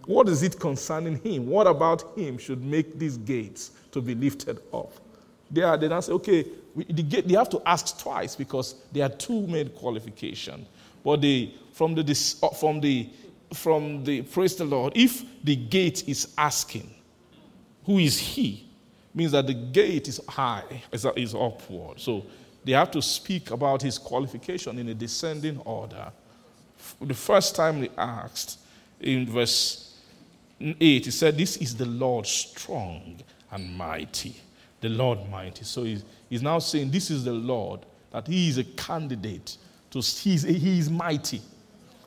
What is it concerning him? What about him should make these gates to be lifted up? They are they now say, okay, we, the gate, they have to ask twice because there are two main qualifications. But they, from the from the uh, from the praise the Lord, if the gate is asking, who is he? Means that the gate is high, is, upward. So they have to speak about his qualification in a descending order. The first time they asked in verse 8, he said, This is the Lord strong and mighty. The Lord mighty. So he's, he's now saying, This is the Lord, that he is a candidate to, he's, he is mighty.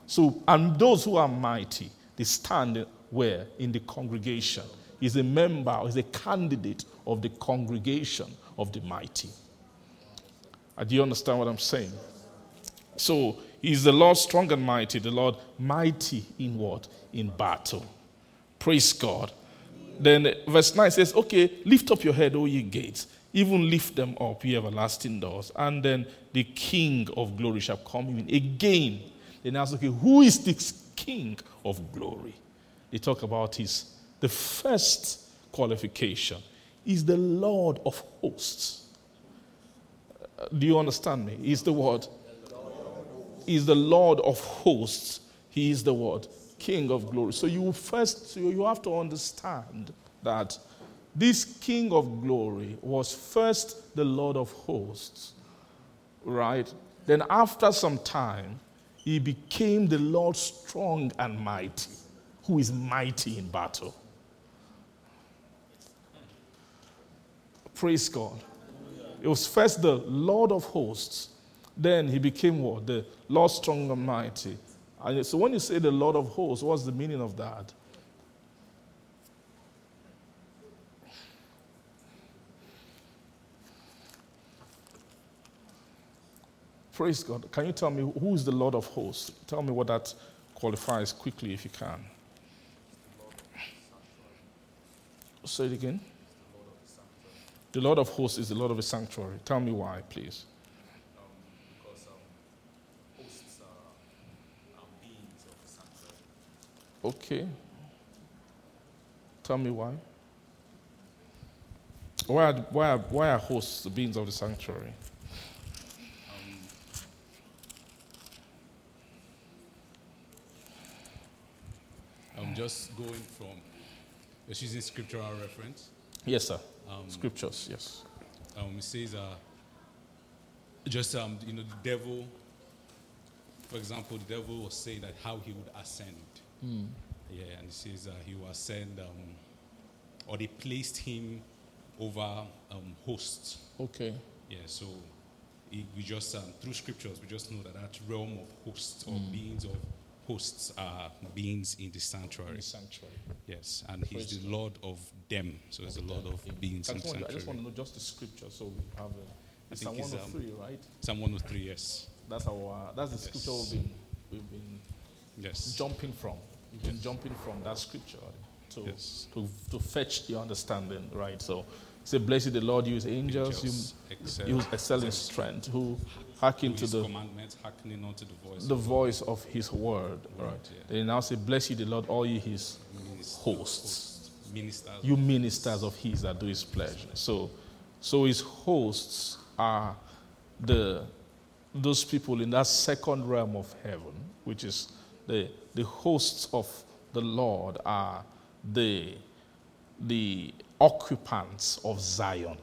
So, and those who are mighty, they stand where? In the congregation. He's a member, he's a candidate of the congregation of the mighty. Uh, do you understand what I'm saying? So, he's the Lord strong and mighty, the Lord mighty in what? In battle. Praise God. Then verse 9 says, Okay, lift up your head, O ye gates, even lift them up, ye everlasting doors, and then the King of glory shall come in. Again, then ask, okay, who is this King of glory? They talk about his, the first qualification is the Lord of hosts. Uh, do you understand me? He's the word. He's the Lord of hosts. He is the word. King of glory. So you first, you have to understand that this King of glory was first the Lord of hosts, right? Then after some time, he became the Lord strong and mighty, who is mighty in battle. Praise God. It was first the Lord of hosts, then he became what? The Lord strong and mighty. And so when you say the Lord of hosts, what's the meaning of that? Praise God. Can you tell me who is the Lord of hosts? Tell me what that qualifies quickly if you can. Say it again. The Lord of hosts is the Lord of the sanctuary. Tell me why, please. Okay. Tell me why. Why are, why are, why are hosts the beings of the sanctuary? Just going from, just using scriptural reference. Yes, sir. Um, Scriptures, yes. Um, it says, uh, just, um, you know, the devil for example, the devil was saying that how he would ascend. Hmm. Yeah, and he says uh, he will ascend, um, or they placed him over um, hosts. Okay. Yeah, so it, we just, um, through scriptures, we just know that that realm of hosts or Hmm. beings of hosts are beings in the In sanctuary. the sanctuary. Yes, and he's Praise the Lord of them. So he's the Lord of beings I in just, want, I just want sanctuary. to know just the scripture so we have a, think Psalm it's, um, 103, right? Psalm 103, yes. That's our that's the scripture we've been we've been Yes. jumping from. We've been jumping from that scripture to, Yes. to, to fetch the understanding, right? So, say, Blessed the Lord, you his angels, Angels you, excel- you excel in strength, who hearken to the, commandments, hearkening unto the voice the of voice of his word, right? yeah. They now say, Bless you the Lord, all ye his hosts. ministers. You ministers of his that do his pleasure. So, so his hosts are the those people in that second realm of heaven, which is the the hosts of the Lord are the the occupants of Zion.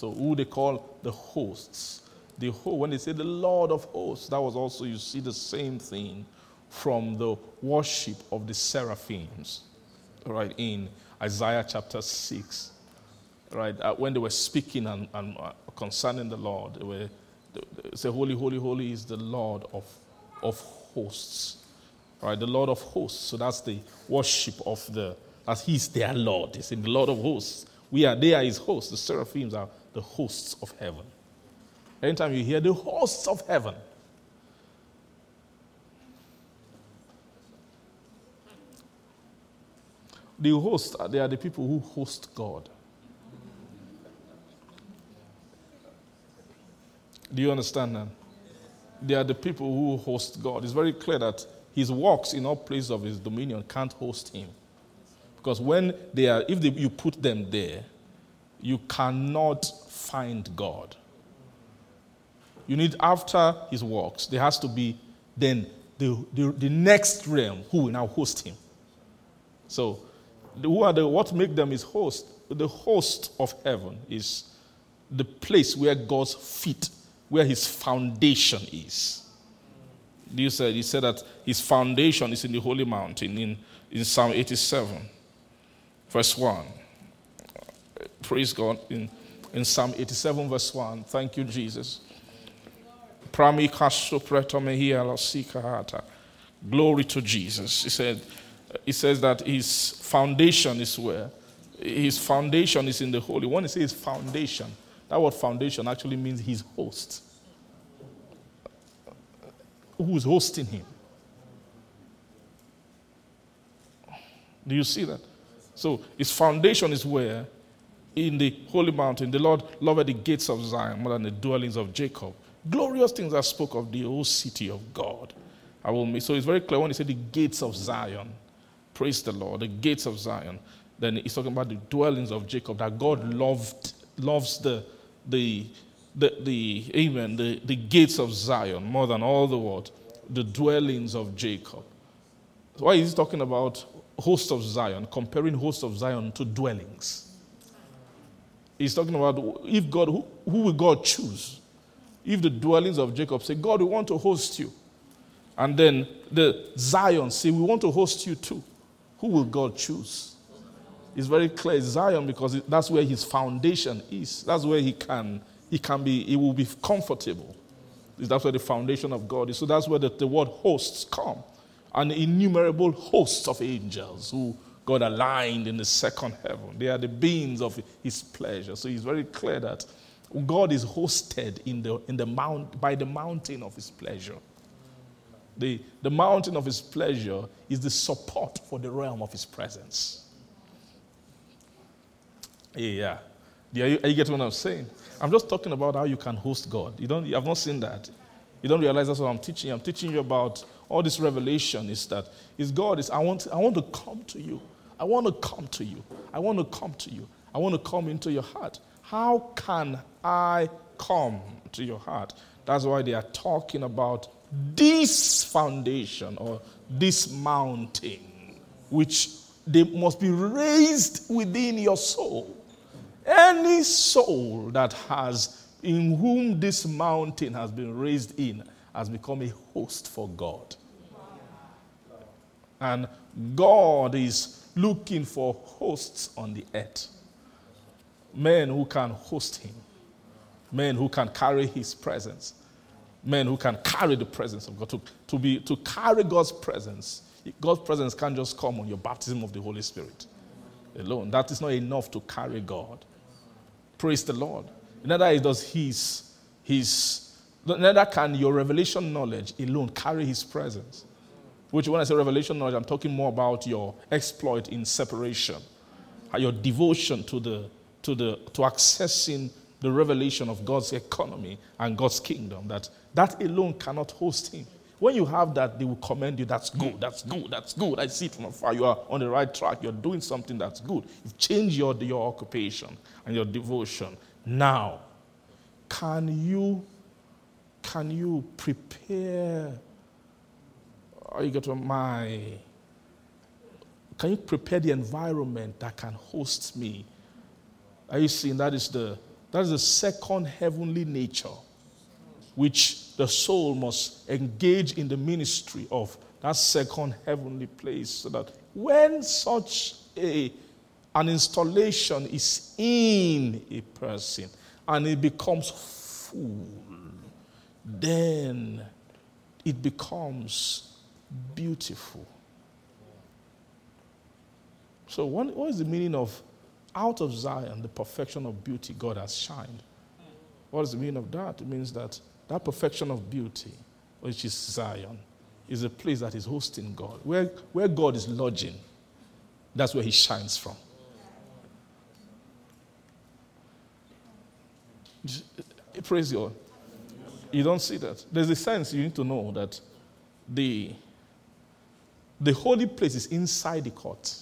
So who they call the hosts. The ho- when they say the Lord of hosts, that was also you see the same thing from the worship of the seraphims, right in Isaiah chapter six, right uh, when they were speaking and, and uh, concerning the Lord, they were they, say, "Holy, holy, holy is the Lord of of hosts." Right, the Lord of hosts. So that's the worship of the as He's their Lord. He's in the Lord of hosts. We are they are His hosts. The seraphims are the hosts of heaven. Anytime you hear the hosts of heaven, the hosts they are the people who host God. Do you understand that? They are the people who host God. It's very clear that his works in all places of his dominion can't host him. Because when they are, if they, you put them there, you cannot find God. You need, after his works, there has to be then the, the, the next realm who will now host him. So, the- who are the, what make them his host? The host of heaven is the place where God's feet, where his foundation is. You said, he said that his foundation is in the holy mountain in, in Psalm 87, verse 1. Praise God. In, in Psalm 87, verse 1. Thank you, Jesus. Glory to Jesus. He said, he says that his foundation is where? His foundation is in the holy. When he says foundation, that word foundation actually means his host. Who is hosting him? Do you see that? So his foundation is where? In the holy mountain, the Lord loved the gates of Zion more than the dwellings of Jacob. Glorious things are spoke of the whole city of God. I will make, so it's very clear when he said the gates of Zion. Praise the Lord, the gates of Zion. Then he's talking about the dwellings of Jacob, that God loved, loves the, the, the, the amen, the, the gates of Zion more than all the world, the dwellings of Jacob. Why is he talking about hosts of Zion, comparing hosts of Zion to dwellings? He's talking about if God, who, who will God choose? If the dwellings of Jacob say, God, we want to host you. And then the Zion say, we want to host you too. Who will God choose? It's very clear Zion because that's where his foundation is. That's where he can, he can be, he will be comfortable. That's where the foundation of God is. So that's where the, the word hosts come. And innumerable hosts of angels who God aligned in the second heaven. They are the beings of his pleasure. So it's very clear that God is hosted in the, in the mount, by the mountain of his pleasure. The, the mountain of his pleasure is the support for the realm of his presence. Yeah. yeah. Are you, you getting what I'm saying? I'm just talking about how you can host God. You don't, you have not seen that. You don't realize that's what I'm teaching. I'm teaching you about all this revelation is that is God is I want I want to come to you. I want to come to you. I want to come to you. I want to come into your heart. How can I come to your heart? That's why they are talking about this foundation or this mountain, which they must be raised within your soul. Any soul that has, in whom this mountain has been raised in, has become a host for God. And God is looking for hosts on the earth. Men who can host him, men who can carry his presence, men who can carry the presence of God. To, to, be, to carry God's presence, God's presence can't just come on your baptism of the Holy Spirit alone. That is not enough to carry God. Praise the Lord. Neither does his, his, neither can your revelation knowledge alone carry his presence. Which, when I say revelation knowledge, I'm talking more about your exploit in separation, uh, your devotion to the to the to accessing the revelation of God's economy and God's kingdom. That that alone cannot host him. When you have that, they will commend you. That's good. That's good. That's good. I see it from afar. You are on the right track. You're doing something that's good. You've changed your, your occupation and your devotion. Now, can you can you prepare? Or you get to my can you prepare the environment that can host me? Are you seeing that is the that is the second heavenly nature which the soul must engage in the ministry of that second heavenly place so that when such a, an installation is in a person and it becomes full, then it becomes beautiful. So, what, what is the meaning of out of Zion, the perfection of beauty God has shined? What is the meaning of that? It means that that perfection of beauty, which is Zion, is a place that is hosting God. Where, where God is lodging, that's where He shines from. Praise God. You don't see that. There's a sense you need to know that the, the holy place is inside the court,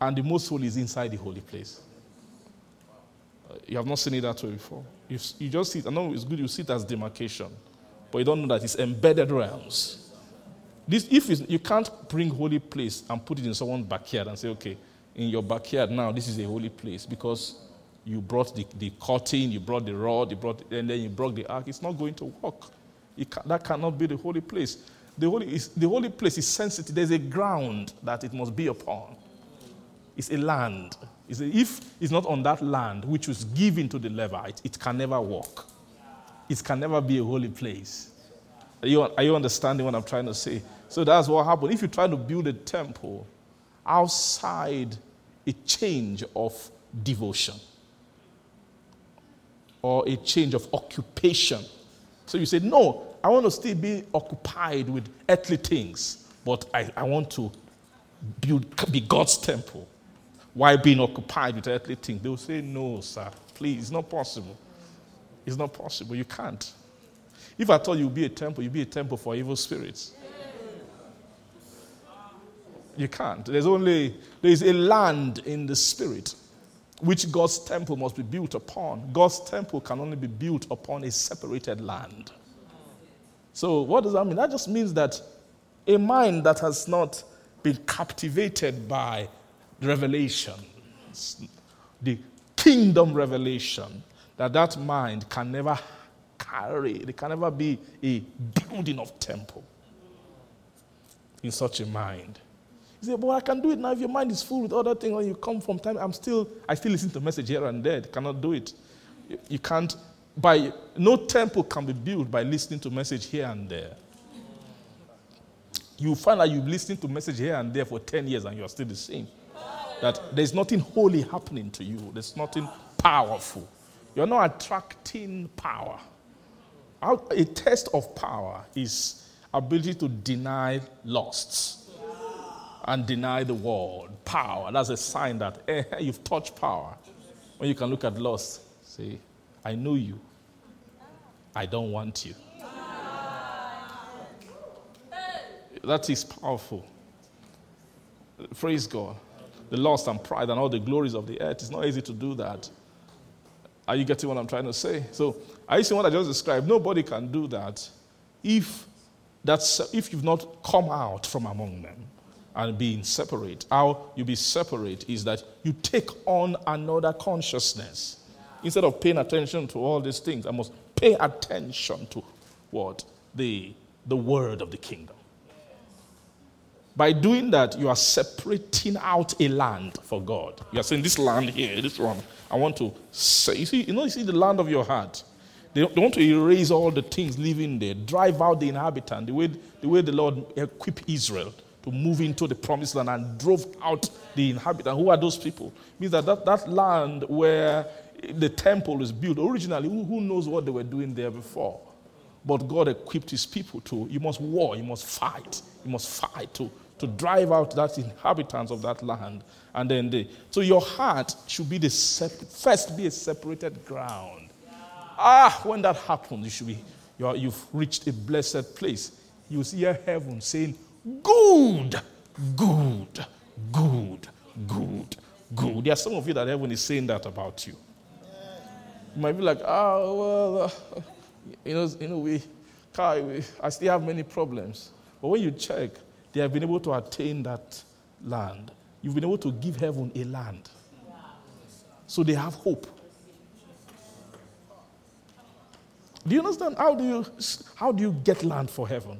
and the most holy is inside the holy place. Uh, you have not seen it that way before. You, you just see it. I know it's good you see it as demarcation, but you don't know that it's embedded realms. This, if you can't bring holy place and put it in someone's backyard and say, okay, in your backyard now, this is a holy place because you brought the, the curtain, you brought the rod, you brought, and then you brought the ark. It's not going to work. Can, that cannot be the holy place. The holy, is, the holy place is sensitive. There's a ground that it must be upon. It's a land. It's a, if it's not on that land which was given to the Levite, it can never work. It can never be a holy place. Are you, are you understanding what I'm trying to say? So that's what happened. If you try to build a temple outside a change of devotion or a change of occupation, so you say, No, I want to still be occupied with earthly things, but I, I want to build, be God's temple while being occupied with earthly things. They will say, No, sir, please, it's not possible. It's not possible. You can't. If I told you be a temple, you'd be a temple for evil spirits. You can't. There's only there is a land in the spirit which God's temple must be built upon. God's temple can only be built upon a separated land. So what does that mean? That just means that a mind that has not been captivated by revelation, the kingdom revelation, that that mind can never carry, it can never be a building of temple in such a mind. You say, but I can do it now if your mind is full with other things when you come from time. I'm still, I still listen to message here and there. cannot do it. You can't, by, no temple can be built by listening to message here and there. You find that you've listened to message here and there for 10 years and you're still the same. That there's nothing holy happening to you, there's nothing powerful. You're not attracting power. A test of power is ability to deny lusts and deny the world. Power. That's a sign that eh, you've touched power. When you can look at lust, say, I know you. I don't want you. That is powerful. Praise God the lust and pride and all the glories of the earth. It's not easy to do that. Are you getting what I'm trying to say? So, are you seeing what I just described? Nobody can do that if that's if you've not come out from among them and being separate. How you be separate is that you take on another consciousness. Instead of paying attention to all these things, I must pay attention to what? The, the word of the kingdom. By doing that, you are separating out a land for God. You are saying, This land here, this one, I want to say. You see, you know, you see the land of your heart. They, they want to erase all the things living there, drive out the inhabitant, the way, the way the Lord equipped Israel to move into the promised land and drove out the inhabitant. Who are those people? It means that, that that land where the temple is built originally, who, who knows what they were doing there before? But God equipped his people to, you must war, you must fight, you must fight to, to drive out that inhabitants of that land. And then they, so your heart should be the sep- first be a separated ground. Ah, when that happens, you should be, you are, you've reached a blessed place. You hear heaven saying, Good, good, good, good, good. There are some of you that heaven is saying that about you. You might be like, oh, well, uh, you know, you know we, Kai, we, I still have many problems. But when you check, they have been able to attain that land. You've been able to give heaven a land. So they have hope. Do you understand? How do you, how do you get land for heaven?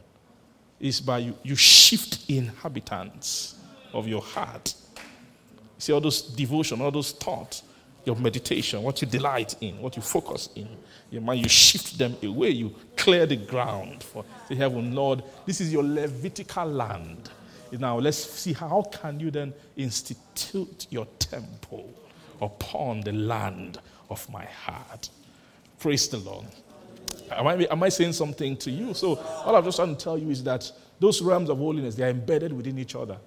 Is by you, you shift inhabitants of your heart. See all those devotion, all those thoughts, your meditation, what you delight in, what you focus in. Your mind, you shift them away, you clear the ground for the heaven. Lord, this is your Levitical land. Now let's see how can you then institute your temple upon the land of my heart. Praise the Lord. Am I, am I saying something to you? So, all I'm just trying to tell you is that those realms of holiness, they are embedded within each other.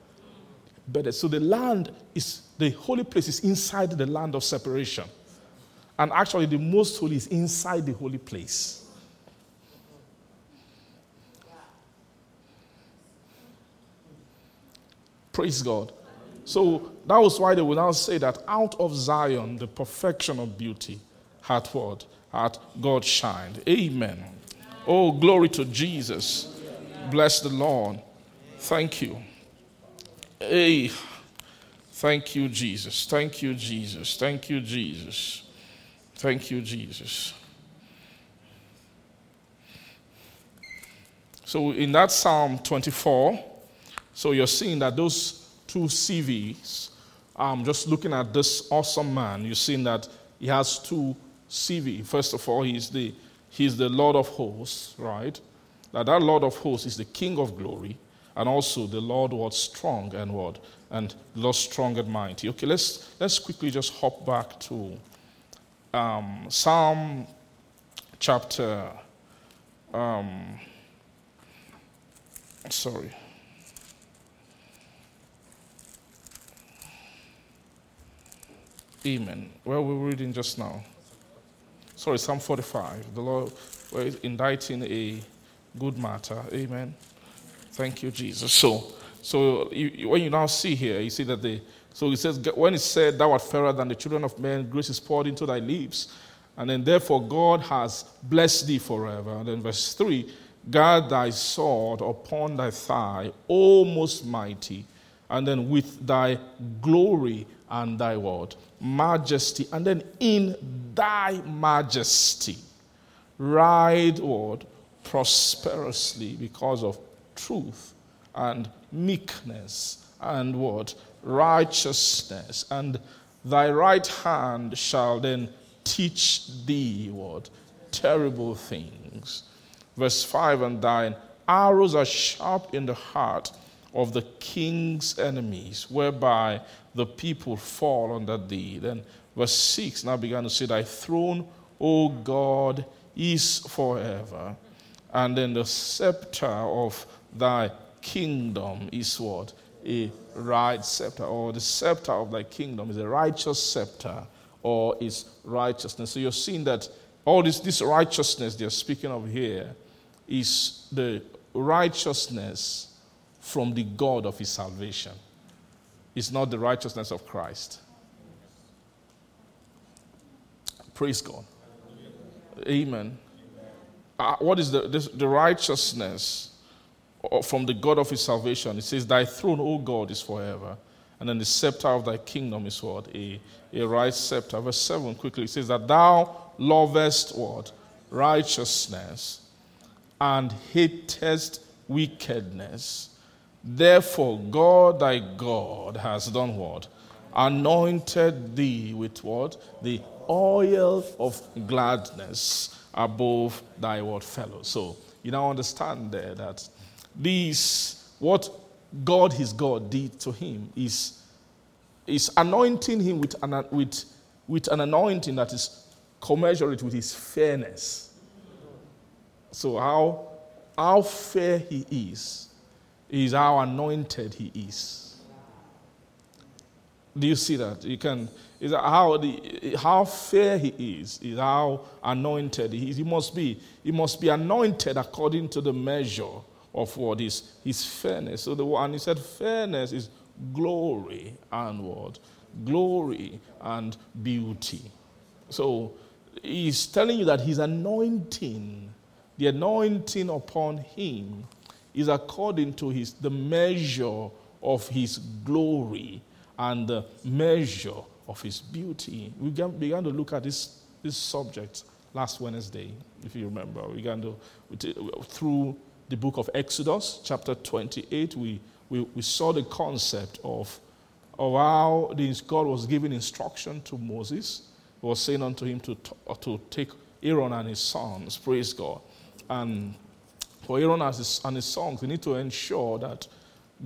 Embedded. So, the land is, the holy place is inside the land of separation. And actually, the most holy is inside the holy place. Praise God. So that was why they would now say that out of Zion, the perfection of beauty, hath what? Hath God shined. Amen. Oh, glory to Jesus. Bless the Lord. Thank you. Hey, thank you, Jesus. Thank you, Jesus. Thank you, Jesus. Thank you, Jesus. So in that Psalm 24, so you're seeing that those two CVs, um, just looking at this awesome man, you're seeing that he has two CV. First of all, he's the, he's the Lord of hosts, right? That that Lord of hosts is the King of glory, and also the Lord was strong and what? And Lord strong and mighty. Okay, let's, let's quickly just hop back to um, Psalm chapter, um, sorry. Amen. Where were we reading just now? Sorry, Psalm 45. The Lord was inditing a good matter. Amen. Thank you, Jesus. So, so you, when you now see here, you see that the so it says when it said thou art fairer than the children of men, grace is poured into thy lips, and then therefore God has blessed thee forever. And then verse three, guard thy sword upon thy thigh, O most mighty, and then with thy glory and thy word majesty, and then in thy majesty, ride what? Prosperously because of truth and meekness and what? Righteousness. And thy right hand shall then teach thee what? Terrible things. Verse 5 And thine arrows are sharp in the heart of the king's enemies, whereby the people fall under thee. Then verse 6 now began to say, Thy throne, O God, is forever. And then the scepter of thy kingdom is what? A right scepter, or the scepter of thy kingdom is a righteous scepter, or is righteousness. So you're seeing that all this, this righteousness they're speaking of here is the righteousness from the God of his salvation It's not the righteousness of Christ. Praise God. Amen. Uh, what is the, this, the righteousness from the God of his salvation? It says, Thy throne, O God, is forever. And then the scepter of thy kingdom is what? A, a right scepter. Verse 7 quickly it says that thou lovest what? righteousness and hatest wickedness. Therefore, God thy God has done what? Anointed thee with what? The oil of gladness above thy what fellow. So you now understand there that this what God his God did to him is, is anointing him with an, with, with an anointing that is commensurate with his fairness. So how, how fair he is is how anointed he is. Do you see that? You can is how the how fair he is, is how anointed he is. He must be, he must be anointed according to the measure of what is his fairness. So the one he said fairness is glory and what? Glory and beauty. So he's telling you that his anointing, the anointing upon him, is according to his the measure of his glory and the measure of his beauty. We began to look at this, this subject last Wednesday, if you remember. We began to, through the book of Exodus, chapter 28, we, we, we saw the concept of, of how God was giving instruction to Moses. He was saying unto him to, uh, to take Aaron and his sons, praise God. And for Aaron and his, and his sons, we need to ensure that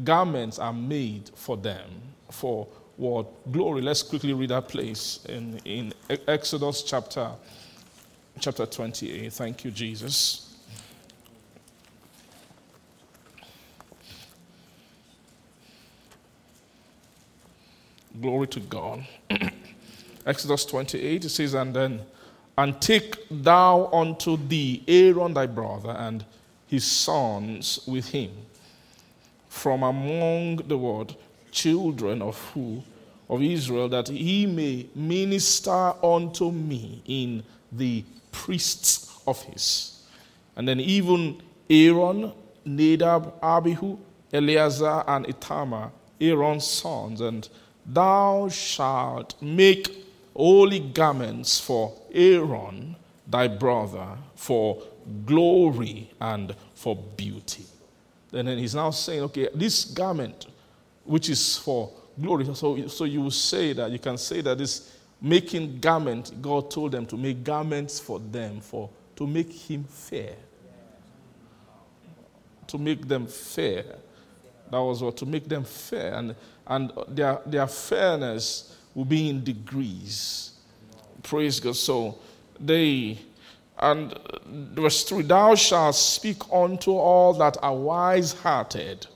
garments are made for them, for what glory. Let's quickly read that place in, in Exodus chapter, chapter 28. Thank you, Jesus. Glory to God. Exodus 28, it says, And then, and take thou unto thee Aaron thy brother and his sons with him from among the word children of who of Israel that he may minister unto me in the priest's office. And then even Aaron, Nadab, Abihu, Eleazar, and Ithamar, Aaron's sons, and thou shalt make holy garments for Aaron, thy brother, for glory and for beauty. And then he's now saying, okay, this garment, which is for glory. So, so you will say that, you can say that this making garment, God told them to make garments for them, for to make him fair. To make them fair. That was what, to make them fair. And, and their, their fairness will be in degrees. Praise God. So they and verse 3 Thou shalt speak unto all that are wise hearted,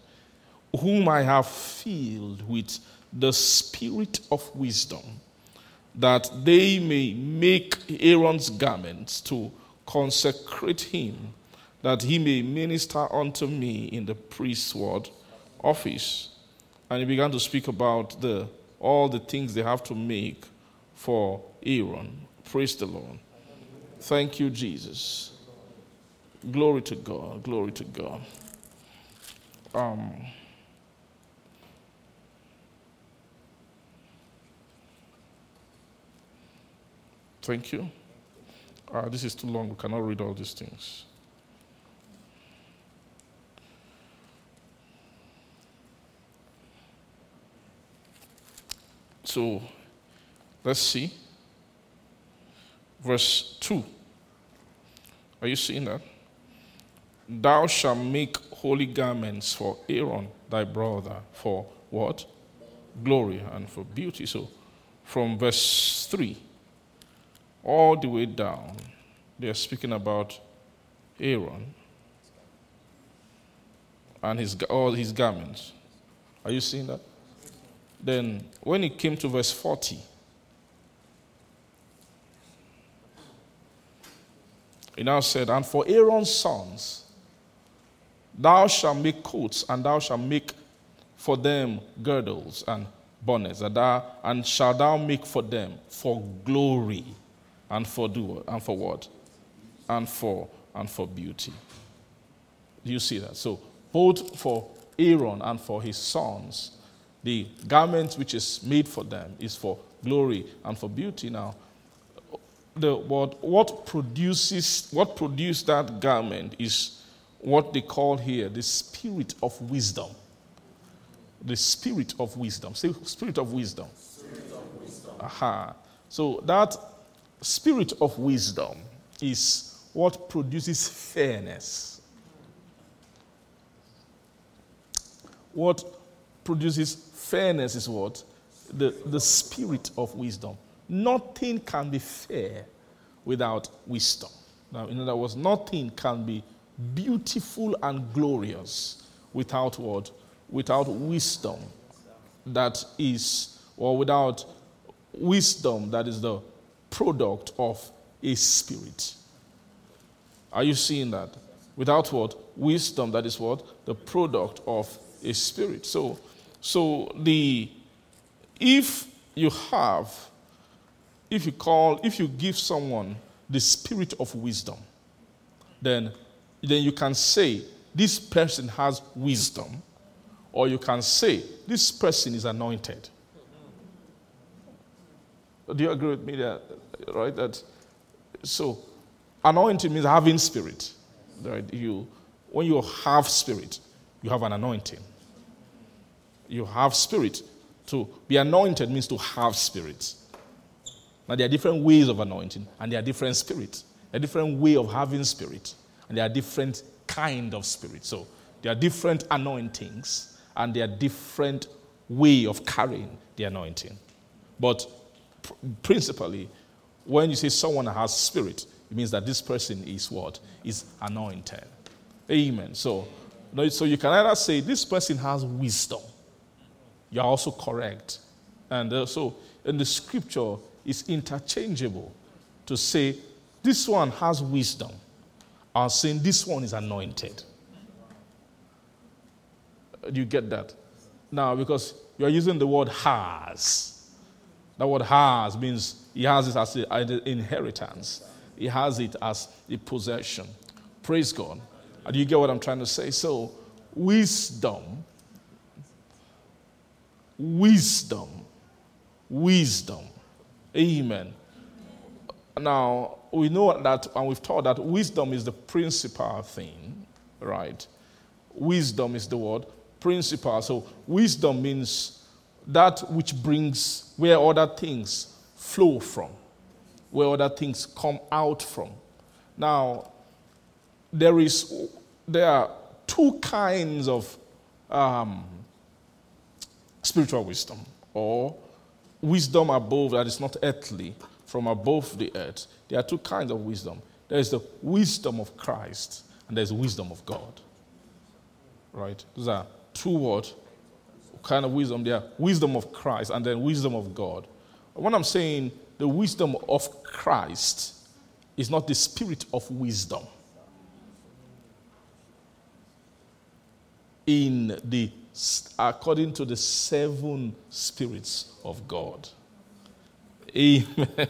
whom I have filled with the spirit of wisdom, that they may make Aaron's garments to consecrate him, that he may minister unto me in the priestward office. And he began to speak about the, all the things they have to make for Aaron. Praise the Lord. Thank you, Jesus. Glory to God. Glory to God. Um, thank you. Uh, this is too long. We cannot read all these things. So, let's see verse 2. Are you seeing that? Thou shalt make holy garments for Aaron thy brother for what? Glory and for beauty. So from verse 3 all the way down, they are speaking about Aaron and his, all his garments. Are you seeing that? Then when it came to verse 40, He now said, And for Aaron's sons, thou shalt make coats, and thou shalt make for them girdles and bonnets, and, thou, and shalt thou make for them for glory, and for do and for what? And for and for beauty. Do you see that? So both for Aaron and for his sons, the garment which is made for them is for glory and for beauty. Now, the what what produces what produced that garment is what they call here the spirit of wisdom. The spirit of wisdom. Say spirit of wisdom. Spirit of wisdom. Aha. So that spirit of wisdom is what produces fairness. What produces fairness is what? The, the spirit of wisdom. Nothing can be fair without wisdom. Now, in other words, nothing can be beautiful and glorious without what? Without wisdom that is, or without wisdom that is the product of a spirit. Are you seeing that? Without what? Wisdom that is what? The product of a spirit. So, so the if you have, if you call, if you give someone the spirit of wisdom, then then you can say this person has wisdom, or you can say this person is anointed. Do you agree with me that right? That so anointing means having spirit. Right? You when you have spirit, you have an anointing. You have spirit. To be anointed means to have spirit. Now there are different ways of anointing, and there are different spirits. A different way of having spirit, and there are different kind of spirit. So there are different anointings, and there are different way of carrying the anointing. But pr- principally, when you say someone has spirit, it means that this person is what? Is anointed. Amen. So, so you can either say this person has wisdom. You're also correct. And uh, so in the scripture, it's interchangeable to say this one has wisdom or saying this one is anointed. Do you get that? Now, because you're using the word has. That word has means he has it as an inheritance, he has it as a possession. Praise God. Do you get what I'm trying to say? So, wisdom, wisdom, wisdom. Amen. Now, we know that, and we've taught that wisdom is the principal thing, right? Wisdom is the word principal. So, wisdom means that which brings where other things flow from, where other things come out from. Now, there is there are two kinds of um, spiritual wisdom, or wisdom above that is not earthly, from above the earth. There are two kinds of wisdom. There is the wisdom of Christ, and there's wisdom of God. Right? Those are two what kind of wisdom. There wisdom of Christ and then wisdom of God. What I'm saying the wisdom of Christ is not the spirit of wisdom. in the according to the seven spirits of God. Amen.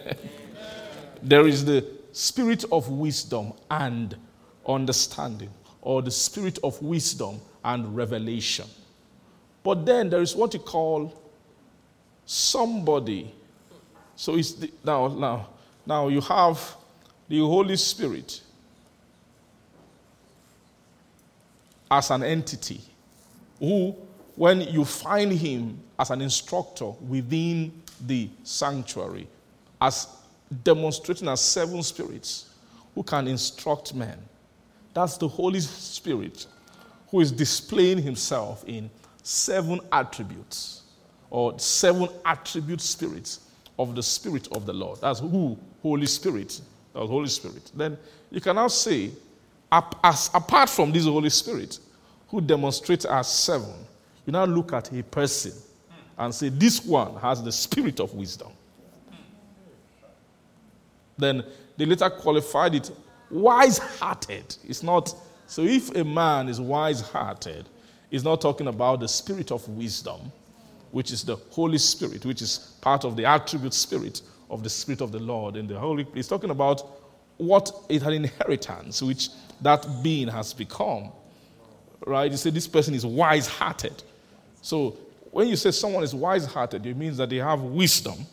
There is the spirit of wisdom and understanding, or the spirit of wisdom and revelation. But then there is what you call somebody. So it's the, now, now, now you have the Holy Spirit as an entity who, when you find him as an instructor within the sanctuary, as demonstrating as seven spirits who can instruct men, that's the Holy Spirit who is displaying himself in seven attributes or seven attribute spirits of the Spirit of the Lord. That's who? Holy Spirit. That's Holy Spirit. Then you can now say, apart from this Holy Spirit, who demonstrates as seven, you now look at a person and say, This one has the spirit of wisdom. Then they later qualified it wise hearted. It's not, so if a man is wise hearted, he's not talking about the spirit of wisdom, which is the Holy Spirit, which is part of the attribute spirit of the Spirit of the Lord in the Holy. He's talking about what is an inheritance which that being has become. Right? You say this person is wise hearted. So when you say someone is wise hearted, it means that they have wisdom.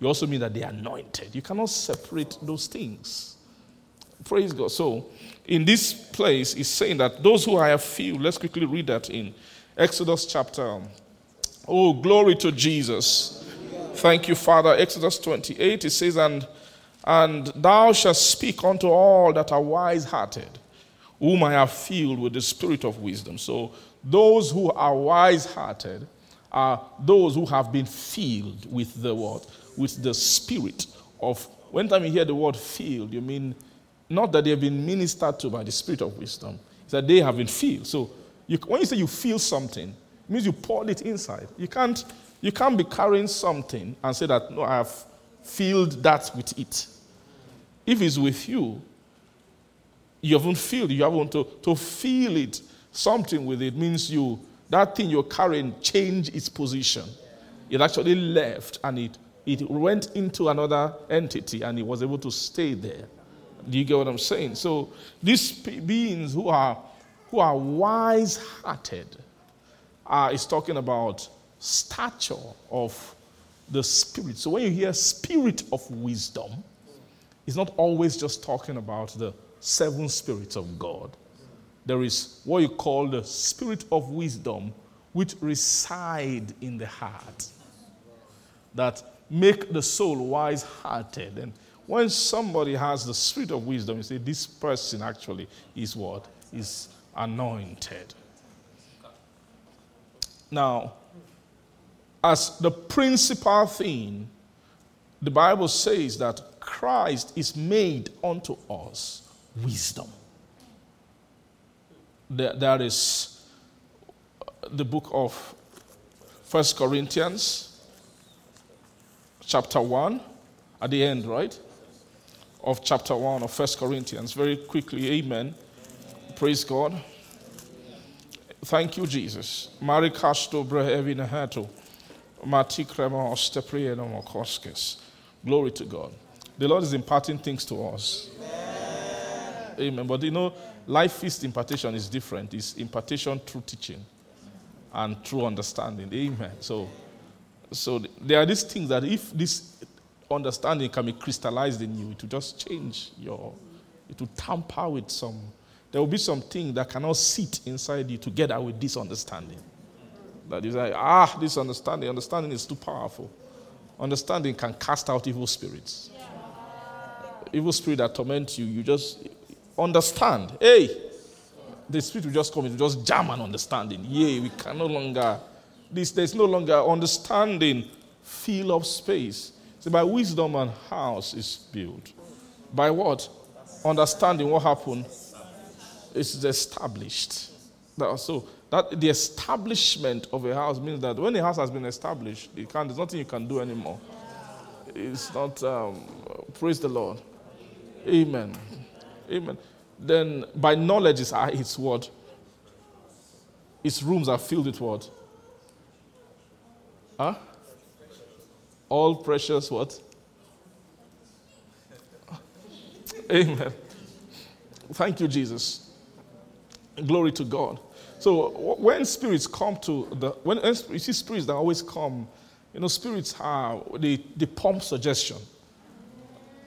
You also mean that they are anointed. You cannot separate those things. Praise God. So, in this place, it's saying that those who I have filled, let's quickly read that in Exodus chapter. Oh, glory to Jesus. Thank you, Father. Exodus 28, it says, And, and thou shalt speak unto all that are wise hearted, whom I have filled with the spirit of wisdom. So, those who are wise hearted are those who have been filled with the what? With the spirit of. When time you hear the word filled, you mean not that they have been ministered to by the spirit of wisdom, it's that they have been filled. So you, when you say you feel something, it means you poured it inside. You can't, you can't be carrying something and say that, no, I have filled that with it. If it's with you, you haven't filled, you haven't to, to feel it, something with it means you, that thing you're carrying changed its position. It actually left and it, it went into another entity and it was able to stay there. Do you get what I'm saying? So these beings who are who are wise-hearted uh, is talking about stature of the spirit. So when you hear spirit of wisdom, it's not always just talking about the seven spirits of God. There is what you call the spirit of wisdom, which reside in the heart, that make the soul wise-hearted and when somebody has the spirit of wisdom, you say, this person actually is what? Is anointed. Now, as the principal thing, the Bible says that Christ is made unto us wisdom. There, there is the book of First Corinthians, chapter 1, at the end, right? of chapter 1 of First Corinthians. Very quickly, amen. Praise God. Thank you, Jesus. Mari. Mati krema. Glory to God. The Lord is imparting things to us. Amen. Amen. But you know, life feast impartation is different. It's impartation through teaching and through understanding. Amen. So, so there are these things that if this understanding can be crystallized in you, it will just change your, it will tamper with some, there will be something that cannot sit inside you together with this understanding. That is like, ah, this understanding, understanding is too powerful. Understanding can cast out evil spirits. Evil spirit that torment you, you just understand. Hey, the spirit will just come, it will just jam an understanding. Yay, we can no longer, this, there's no longer understanding, fill up space. See, by wisdom and house is built. By what? Understanding what happened is established. So that the establishment of a house means that when a house has been established, it can, there's nothing you can do anymore. It's not. Um, praise the Lord. Amen. Amen. Then by knowledge is its word. Its rooms are filled with what? Huh? all precious what? Amen. Thank you, Jesus. Glory to God. So when spirits come to the when you see spirits that always come, you know, spirits are they, they pump suggestion.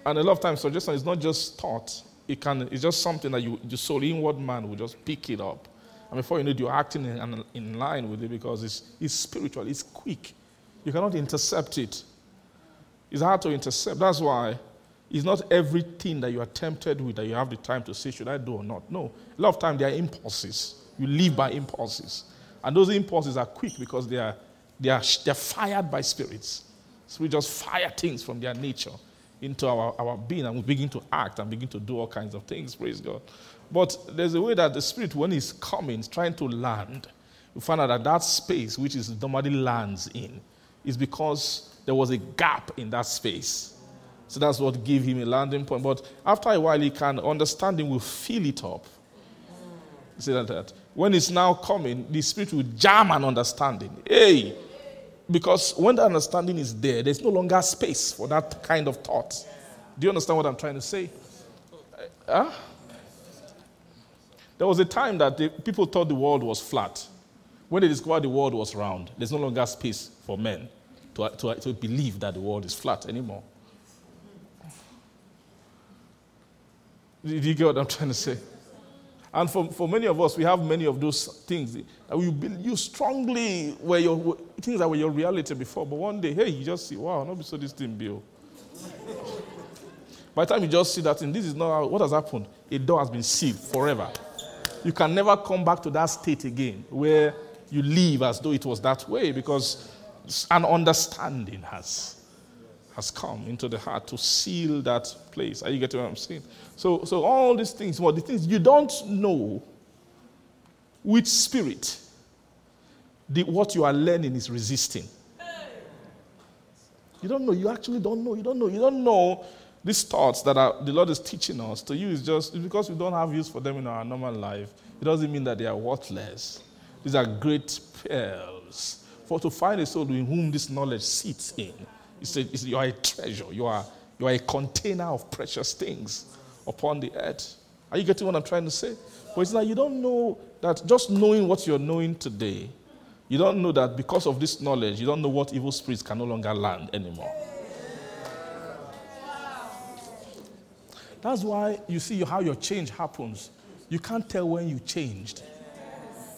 And a lot of times suggestion is not just thought. It can it's just something that you the soul inward man will just pick it up. And before you know it, you're acting in, in line with it because it's, it's spiritual, it's quick. You cannot intercept it. It's hard to intercept. That's why it's not everything that you are tempted with that you have the time to say, should I do or not? No. A lot of time there are impulses. You live by impulses. And those impulses are quick because they are, they are they're fired by spirits. So we just fire things from their nature into our, our being and we begin to act and begin to do all kinds of things. Praise God. But there's a way that the spirit, when He's coming, is trying to land. We find out that that space, which is normally lands in, is because there was a gap in that space. So that's what gave him a landing point. But after a while, he can understanding will fill it up. See that, that when it's now coming, the spirit will jam an understanding. Hey, because when the understanding is there, there's no longer space for that kind of thought. Do you understand what I'm trying to say? Uh, huh? There was a time that the, people thought the world was flat. When they discovered the world was round, there's no longer space for men to, to, to believe that the world is flat anymore. Do you get what I'm trying to say? And for, for many of us, we have many of those things. You, you strongly were your things that were your reality before, but one day, hey, you just see, wow, not be so this thing, Bill. Oh. By the time you just see that thing, this is not what has happened. A door has been sealed forever. You can never come back to that state again where you live as though it was that way because an understanding has, has come into the heart to seal that place. Are you getting what I'm saying? So, so all these things, well, the things you don't know which spirit the, what you are learning is resisting. You don't know. You actually don't know. You don't know. You don't know these thoughts that are, the Lord is teaching us to use just because we don't have use for them in our normal life. It doesn't mean that they are worthless. These are great pearls. For to find a soul in whom this knowledge sits in, you are a treasure. You are, you are a container of precious things upon the earth. Are you getting what I'm trying to say? But it's like you don't know that just knowing what you're knowing today, you don't know that because of this knowledge, you don't know what evil spirits can no longer land anymore. That's why you see how your change happens. You can't tell when you changed.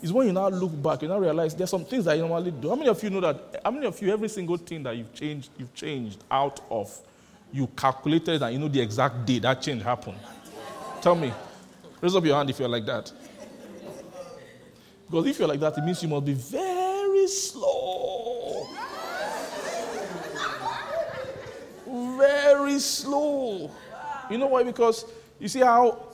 It's when you now look back, you now realize there's some things that you normally do. How many of you know that? How many of you, every single thing that you've changed, you've changed out of, you calculated and you know the exact day that change happened? Tell me. Raise up your hand if you're like that. Because if you're like that, it means you must be very slow. very slow. You know why? Because you see how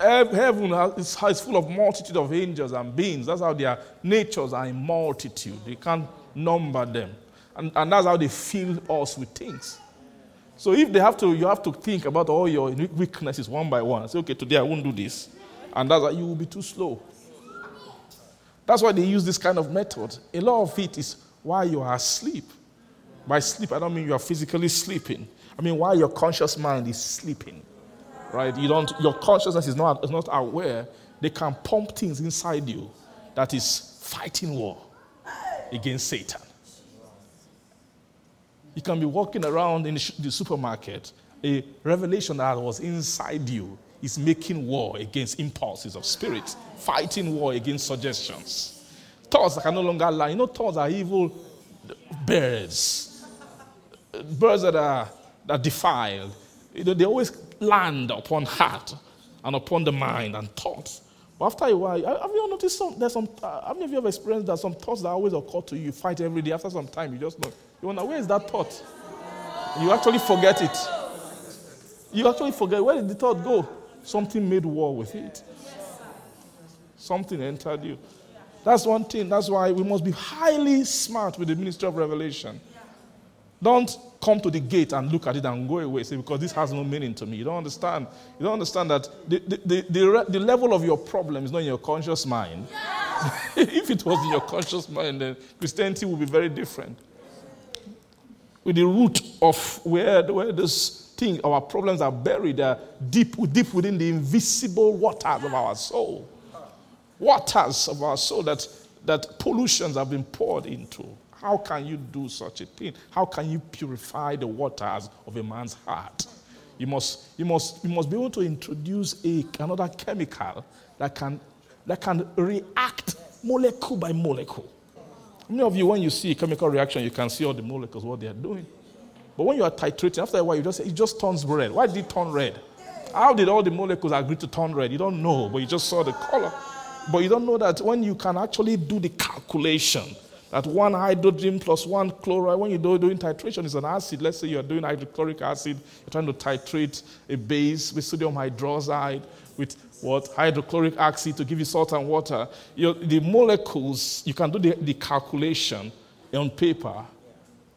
heaven is, full of multitude of angels and beings. That's how their natures are in multitude. They can't number them. And, and that's how they fill us with things. So if they have to, you have to think about all your weaknesses one by one. Say, okay, today I won't do this. And that's why you will be too slow. That's why they use this kind of method. A lot of it is while you are asleep. By sleep, I don't mean you are physically sleeping. I mean while your conscious mind is sleeping. Right? You don't your consciousness is not, is not aware. They can pump things inside you that is fighting war against Satan. You can be walking around in the, supermarket. A revelation that was inside you is making war against impulses of spirit, fighting war against suggestions. Thoughts that can no longer lie. You know, thoughts are evil birds. Birds that are, that are defiled. You know, they always land upon heart and upon the mind and thoughts. But after a while, have you noticed some, there's some, uh, how many of you have experienced that some thoughts that always occur to you, you fight every day, after some time, you just know, you wonder, where is that thought? You actually forget it. You actually forget, where did the thought go? Something made war with it. Something entered you. That's one thing. That's why we must be highly smart with the ministry of revelation. Don't come to the gate and look at it and go away. Say, because this has no meaning to me. You don't understand. You don't understand that the, the, the, the, the level of your problem is not in your conscious mind. if it was in your conscious mind, then Christianity would be very different. With the root of where, where this thing, our problems are buried, they're deep, deep within the invisible waters of our soul. Waters of our soul that, that pollutions have been poured into. How can you do such a thing? How can you purify the waters of a man's heart? You must, you must, you must be able to introduce a, another chemical that can, that can react molecule by molecule. Many of you, when you see a chemical reaction, you can see all the molecules, what they are doing? But when you are titrating, after a while, you just it just turns red. Why did it turn red? How did all the molecules agree to turn red? You don't know, but you just saw the color. But you don't know that when you can actually do the calculation, that one hydrogen plus one chloride, when you're doing titration, is an acid. Let's say you're doing hydrochloric acid, you're trying to titrate a base with sodium hydroxide, with what? Hydrochloric acid to give you salt and water. The molecules, you can do the, the calculation on paper,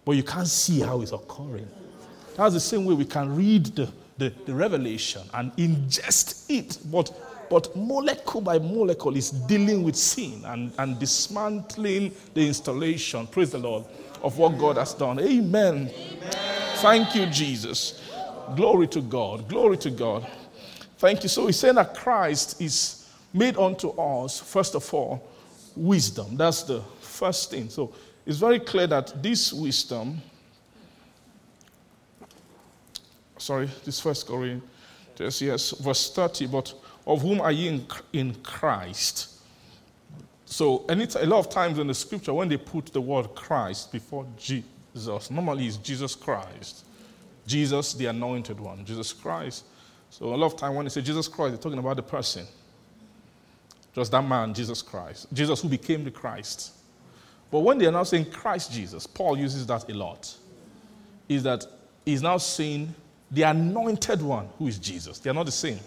but you can't see how it's occurring. That's the same way we can read the, the, the revelation and ingest it, but but molecule by molecule is dealing with sin and, and dismantling the installation, praise the Lord, of what God has done. Amen. Amen. Thank you, Jesus. Glory to God. Glory to God. Thank you. So he's saying that Christ is made unto us, first of all, wisdom. That's the first thing. So it's very clear that this wisdom, sorry, this first Corinthians, yes, verse 30, but of whom are ye in, in Christ? So and it's a lot of times in the scripture, when they put the word Christ before Jesus, normally it's Jesus Christ. Jesus, the anointed one, Jesus Christ. So a lot of time when they say Jesus Christ, they're talking about the person. Just that man, Jesus Christ. Jesus who became the Christ. But when they are now saying Christ Jesus, Paul uses that a lot. Is that he's now saying the anointed one who is Jesus. They are not the same.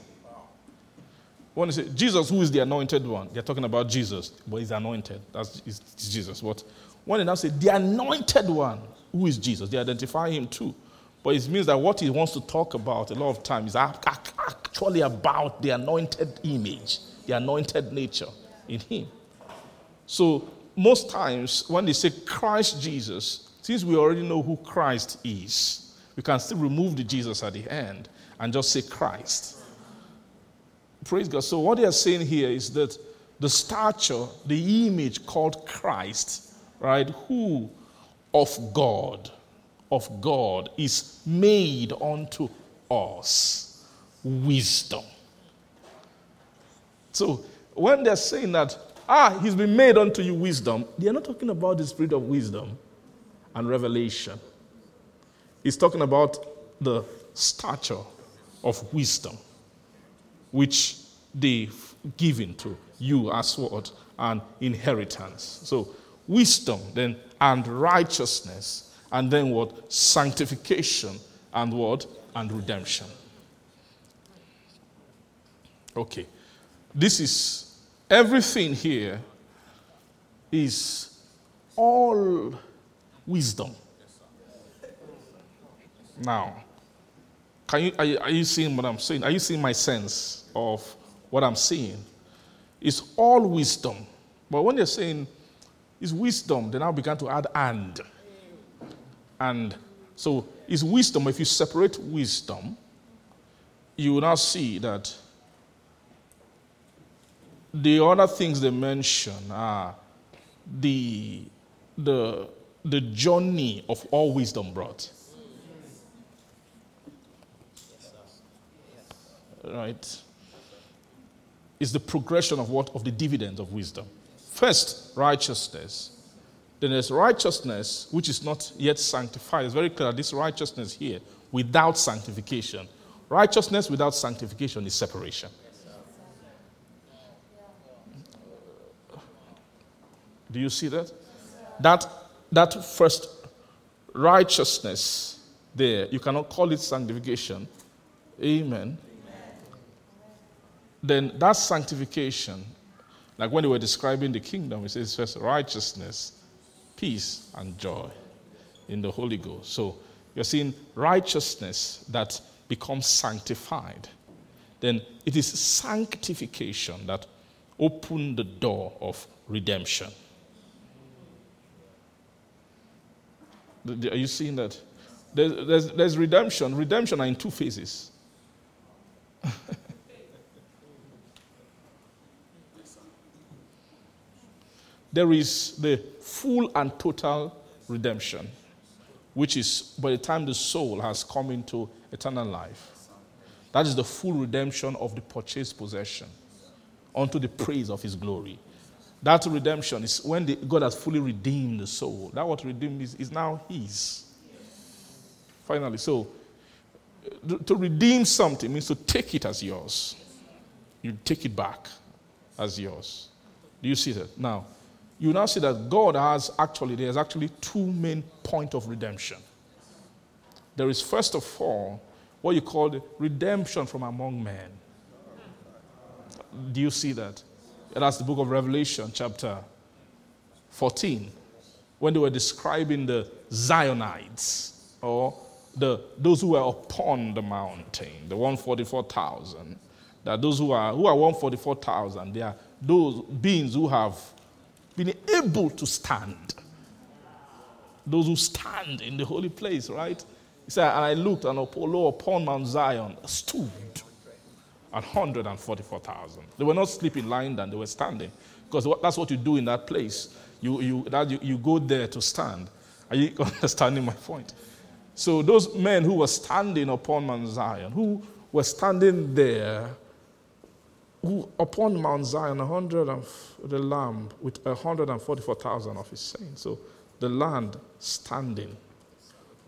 When they say Jesus, who is the anointed one, they're talking about Jesus, but he's anointed. That's Jesus. But when they now say the anointed one, who is Jesus, they identify him too. But it means that what he wants to talk about a lot of times is actually about the anointed image, the anointed nature in him. So most times when they say Christ Jesus, since we already know who Christ is, we can still remove the Jesus at the end and just say Christ. Praise God. So, what they are saying here is that the stature, the image called Christ, right, who of God, of God is made unto us wisdom. So, when they're saying that, ah, he's been made unto you wisdom, they're not talking about the spirit of wisdom and revelation. He's talking about the stature of wisdom which they've given to you as what? An inheritance. So wisdom then and righteousness, and then what? Sanctification and what? And redemption. Okay. This is everything here is all wisdom. Now, can you, are, you, are you seeing what I'm saying? Are you seeing my sense of what I'm saying? It's all wisdom. But when they're saying it's wisdom, they now began to add and. And so it's wisdom. If you separate wisdom, you will now see that the other things they mention are the, the, the journey of all wisdom brought. Right, is the progression of what? Of the dividends of wisdom. First, righteousness. Then there's righteousness, which is not yet sanctified. It's very clear this righteousness here, without sanctification. Righteousness without sanctification is separation. Do you see that? That, that first righteousness there, you cannot call it sanctification. Amen then that sanctification, like when they were describing the kingdom, it says first righteousness, peace, and joy in the Holy Ghost. So you're seeing righteousness that becomes sanctified. Then it is sanctification that opened the door of redemption. Are you seeing that? There's, there's, there's redemption. Redemption are in two phases. there is the full and total redemption, which is by the time the soul has come into eternal life. That is the full redemption of the purchased possession unto the praise of his glory. That redemption is when the, God has fully redeemed the soul. That what redeemed is, is now his. Finally, so uh, to redeem something means to take it as yours. You take it back as yours. Do you see that? Now, you now see that God has actually, there's actually two main point of redemption. There is first of all what you call redemption from among men. Do you see that? That's the book of Revelation, chapter 14, when they were describing the Zionites or the, those who were upon the mountain, the 144,000. That those who are, who are 144,000, they are those beings who have been able to stand. Those who stand in the holy place, right? He said, And I looked, and Apollo upon Mount Zion stood at 144,000. They were not sleeping lying down, they were standing. Because that's what you do in that place. You, you, that you, you go there to stand. Are you understanding my point? So those men who were standing upon Mount Zion, who were standing there, who upon Mount Zion, a hundred of the Lamb with a hundred and forty-four thousand of his saints. So the land standing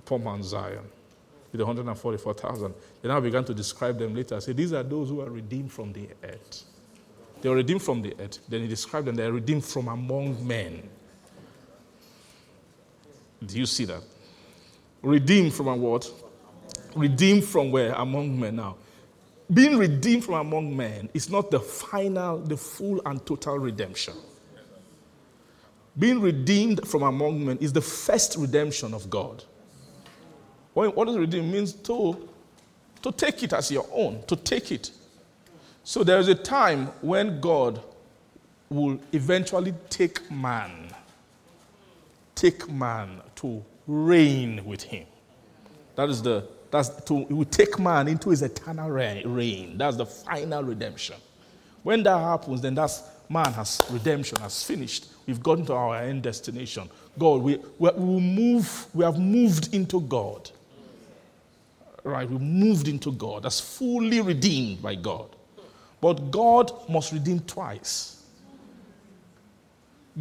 upon Mount Zion with 144,000. Then I began to describe them later. Say These are those who are redeemed from the earth. They were redeemed from the earth. Then he described them, they are redeemed from among men. Do you see that? Redeemed from what? Redeemed from where? Among men now. Being redeemed from among men is not the final, the full and total redemption. Being redeemed from among men is the first redemption of God. What does redeem means to, to take it as your own, to take it. So there is a time when God will eventually take man, take man to reign with him. That is the that's to will take man into his eternal reign. That's the final redemption. When that happens, then that's man has redemption has finished. We've gotten to our end destination. God, we, we, we move, we have moved into God right? We moved into God. That's fully redeemed by God. But God must redeem twice.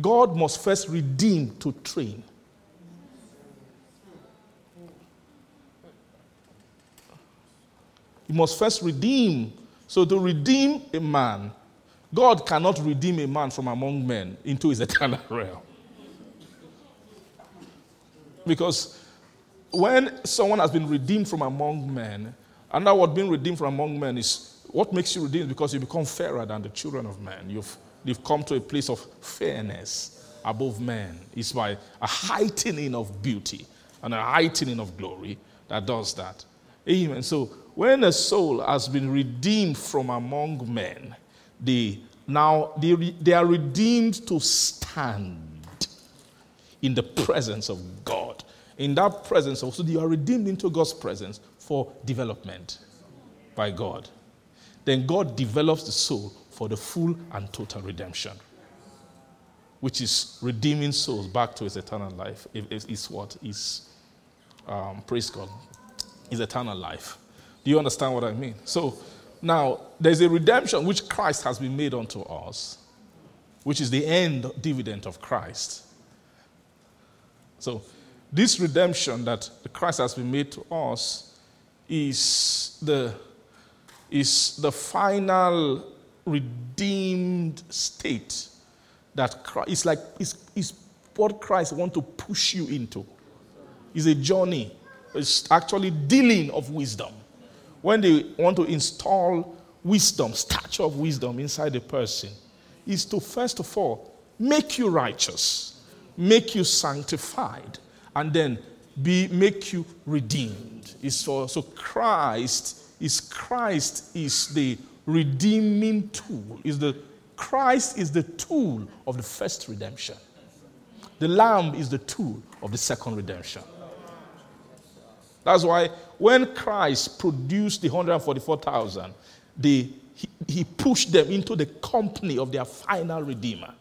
God must first redeem to train. He must first redeem. So, to redeem a man, God cannot redeem a man from among men into his eternal realm. Because when someone has been redeemed from among men, and that what being redeemed from among men is what makes you redeemed because you become fairer than the children of men. You've, you've come to a place of fairness above men. It's by a heightening of beauty and a heightening of glory that does that. Amen. So when a soul has been redeemed from among men, they now they, they are redeemed to stand in the presence of God in that presence also you are redeemed into God's presence for development by God. Then God develops the soul for the full and total redemption, which is redeeming souls back to its eternal life. Is what is um, praise God, is eternal life. Do you understand what I mean? So now there's a redemption which Christ has been made unto us, which is the end dividend of Christ. So this redemption that Christ has been made to us is the, is the final redeemed state that Christ, it's like it's, it's what Christ wants to push you into. It's a journey. It's actually dealing of wisdom. When they want to install wisdom, stature of wisdom inside a person, is to first of all make you righteous, make you sanctified, and then be make you redeemed. So Christ is Christ is the redeeming tool. Is the Christ is the tool of the first redemption. The lamb is the tool of the second redemption. That's why when Christ produced the 144,000, he, he pushed them into the company of their final redeemer.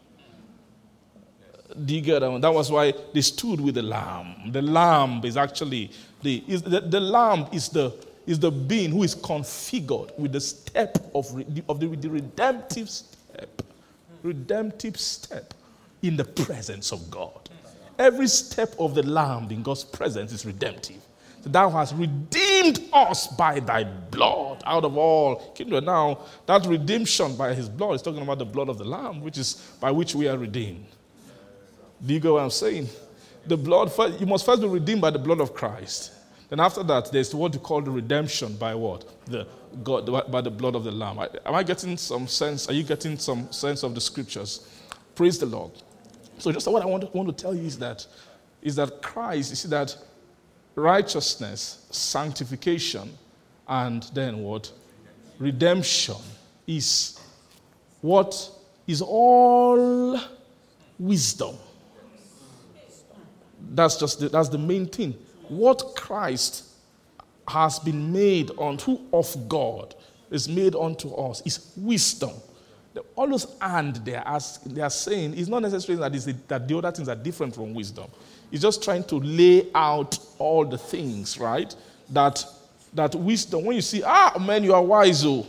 Do you get that? That was why they stood with the lamb. The lamb is actually the, is the, the lamb is the is the being who is configured with the step of, of the, the redemptive step, redemptive step in the presence of God. Every step of the lamb in God's presence is redemptive. Thou hast redeemed us by thy blood out of all kingdom. Now, that redemption by his blood is talking about the blood of the lamb, which is by which we are redeemed. Do you get what I'm saying? The blood, you must first be redeemed by the blood of Christ. Then after that, there's what you call the redemption by what? The God by the blood of the Lamb. Am I getting some sense? Are you getting some sense of the scriptures? Praise the Lord. So just what I want to, want to tell you is that is that Christ, you see that righteousness, sanctification, and then what? Redemption is what is all wisdom. That's just the, that's the main thing. What Christ has been made unto of God is made unto us is wisdom. all those and they are, ask, they are saying is not necessarily that, that the other things are different from wisdom. It's just trying to lay out all the things, right? That, that wisdom, when you see, ah, man, you are wise, oh.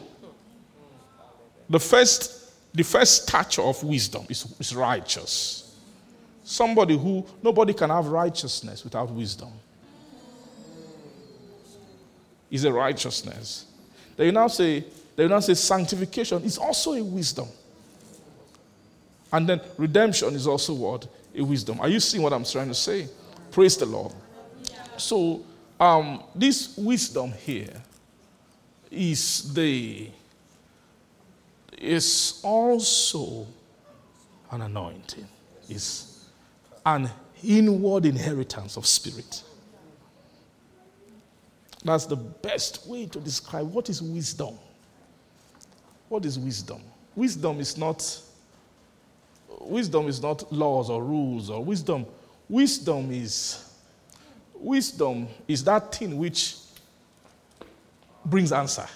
The first, the first stature of wisdom is, is righteous. Somebody who, nobody can have righteousness without wisdom. Is a righteousness. They now say, they now say sanctification is also a wisdom. And then redemption is also what? A wisdom. Are you seeing what I'm trying to say? Praise the Lord. So, um, this wisdom here is the is also an anointing. Is an inward inheritance of spirit. That's the best way to describe what is wisdom. What is wisdom? Wisdom is not wisdom is not laws or rules or wisdom. Wisdom is wisdom is that thing which brings answer.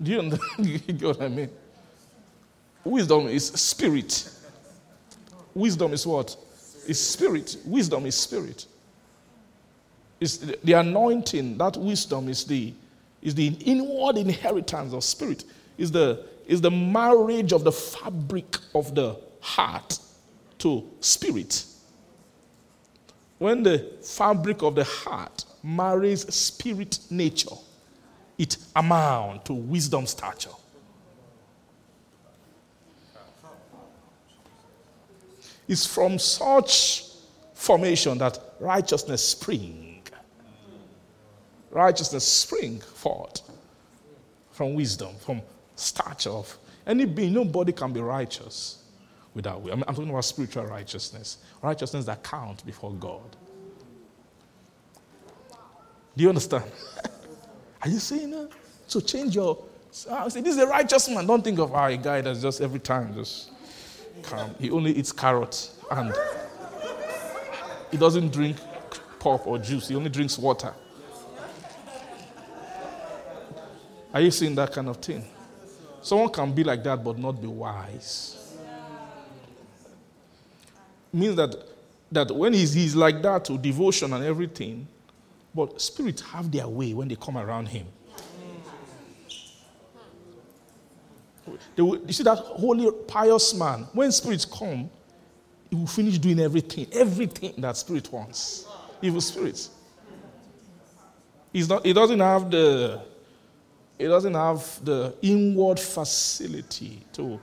Do you get what I mean? Wisdom is spirit. Wisdom is what? Is spirit. Wisdom is spirit. The, the anointing, that wisdom is the is the inward inheritance of spirit. Is the is the marriage of the fabric of the heart to spirit. When the fabric of the heart marries spirit nature, it amounts to wisdom stature. It's from such formation that righteousness spring. Righteousness spring forth from wisdom, from stature of any being. Nobody can be righteous without. I I'm talking about spiritual righteousness, righteousness that counts before God. Do you understand? Are you saying that? So change your. I say, this is a righteous man. Don't think of ah, a guy that's just every time just calm. He only eats carrots and he doesn't drink pop or juice. He only drinks water. Are you seeing that kind of thing? Someone can be like that but not be wise. Means that that when he's, he's like that to devotion and everything, but spirits have their way when they come around him. Will, you see that holy, pious man, when spirits come, he will finish doing everything, everything that spirit wants. Evil spirits. He's not, he doesn't have the he doesn't have the inward facility to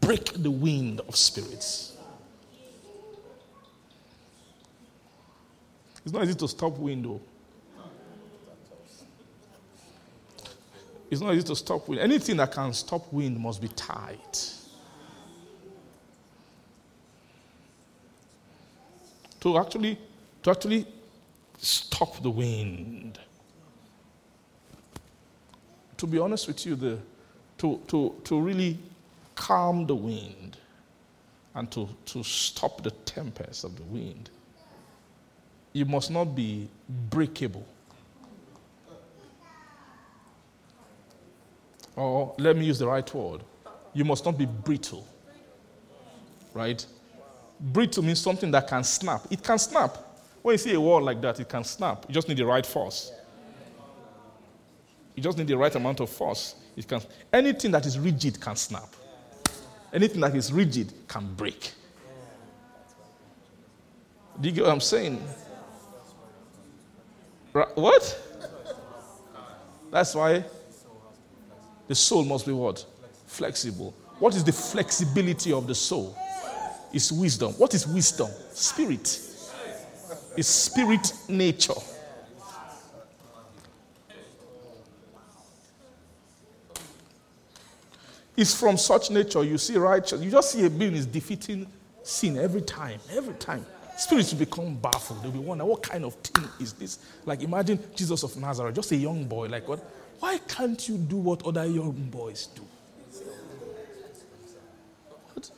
break the wind of spirits. It's not easy to stop wind though. It's not easy to stop wind. Anything that can stop wind must be tight. To actually, to actually stop the wind. To be honest with you, the, to, to, to really calm the wind and to, to stop the tempest of the wind, you must not be breakable. Or let me use the right word. You must not be brittle. Right? Brittle means something that can snap. It can snap. When you see a wall like that, it can snap. You just need the right force. You just need the right amount of force. It can anything that is rigid can snap. Anything that is rigid can break. Do you get what I'm saying? What? That's why the soul must be what? Flexible. What is the flexibility of the soul? It's wisdom. What is wisdom? Spirit. It's spirit nature. It's from such nature. You see righteous. You just see a being is defeating sin every time. Every time. Spirits will become baffled. They'll be wondering, what kind of thing is this? Like imagine Jesus of Nazareth, just a young boy. Like what? Why can't you do what other young boys do? What?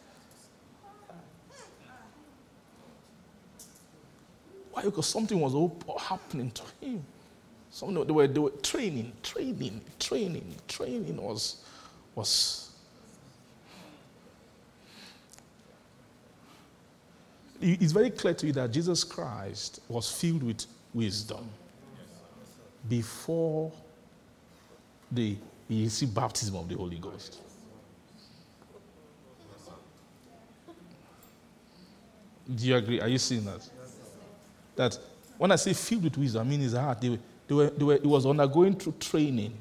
Why? Because something was happening to him. Some they were, they were training, training, training, training was was it's very clear to you that Jesus Christ was filled with wisdom before the he received baptism of the Holy Ghost. Do you agree? Are you seeing that? That when I say filled with wisdom, I mean his heart. They, they were, they were, he was undergoing through training,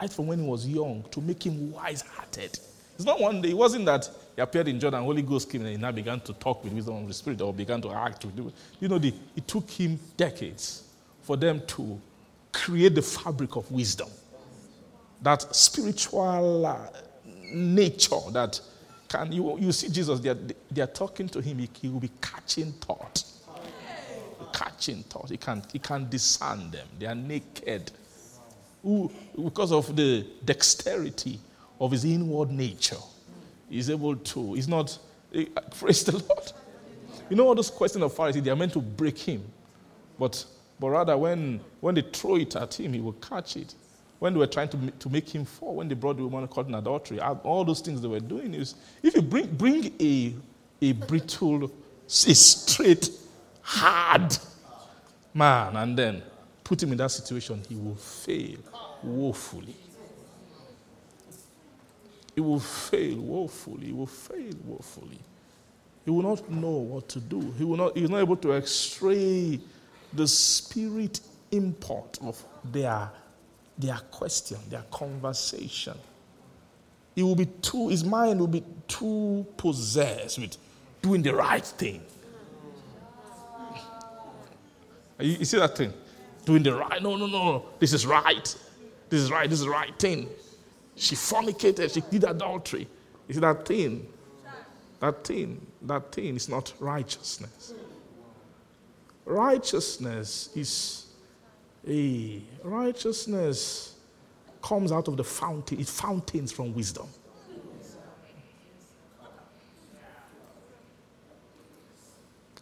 right from when he was young, to make him wise hearted. It's not one day, it wasn't that he appeared in Jordan, Holy Ghost came and he now began to talk with wisdom of the Spirit or began to act with You know, the, it took him decades for them to create the fabric of wisdom. That spiritual uh, nature that can, you, you see Jesus, they are, they are talking to him, he, he will be catching thought. Catching thought. He can, he can discern them. They are naked. Because of the dexterity of his inward nature, he's able to. He's not, eh, praise the Lord. You know all those questions of Pharisees, they are meant to break him. But, but rather, when, when they throw it at him, he will catch it. When they were trying to, to make him fall, when they brought the woman caught in adultery, all those things they were doing is if you bring, bring a, a brittle, a straight, hard man and then put him in that situation, he will fail woefully. He will fail woefully. He will fail woefully. He will not know what to do. He will not, he's not able to extray the spirit import of their, their question, their conversation. He will be too, his mind will be too possessed with doing the right thing. You, you see that thing? Doing the right. No, no, no. This is right. This is right. This is the right thing. She fornicated, she did adultery. Is that thing? That thing, that thing is not righteousness. Righteousness is a righteousness comes out of the fountain, it fountains from wisdom.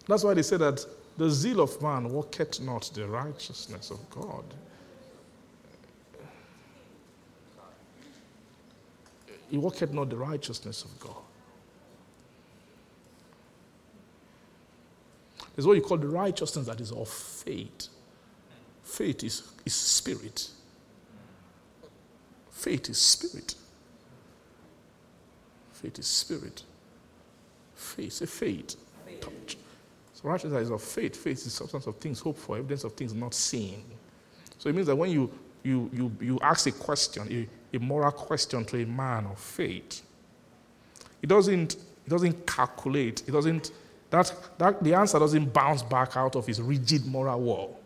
That's why they say that the zeal of man worketh not the righteousness of God. He worketh not the righteousness of God. There's what you call the righteousness that is of faith. Faith is, is spirit. Faith is spirit. Faith is spirit. Faith, a faith. Touch. So righteousness is of faith. Faith is substance of things hoped for, evidence of things not seen. So it means that when you you you, you ask a question, a moral question to a man of faith. It doesn't, it doesn't calculate, it doesn't, that, that, the answer doesn't bounce back out of his rigid moral wall.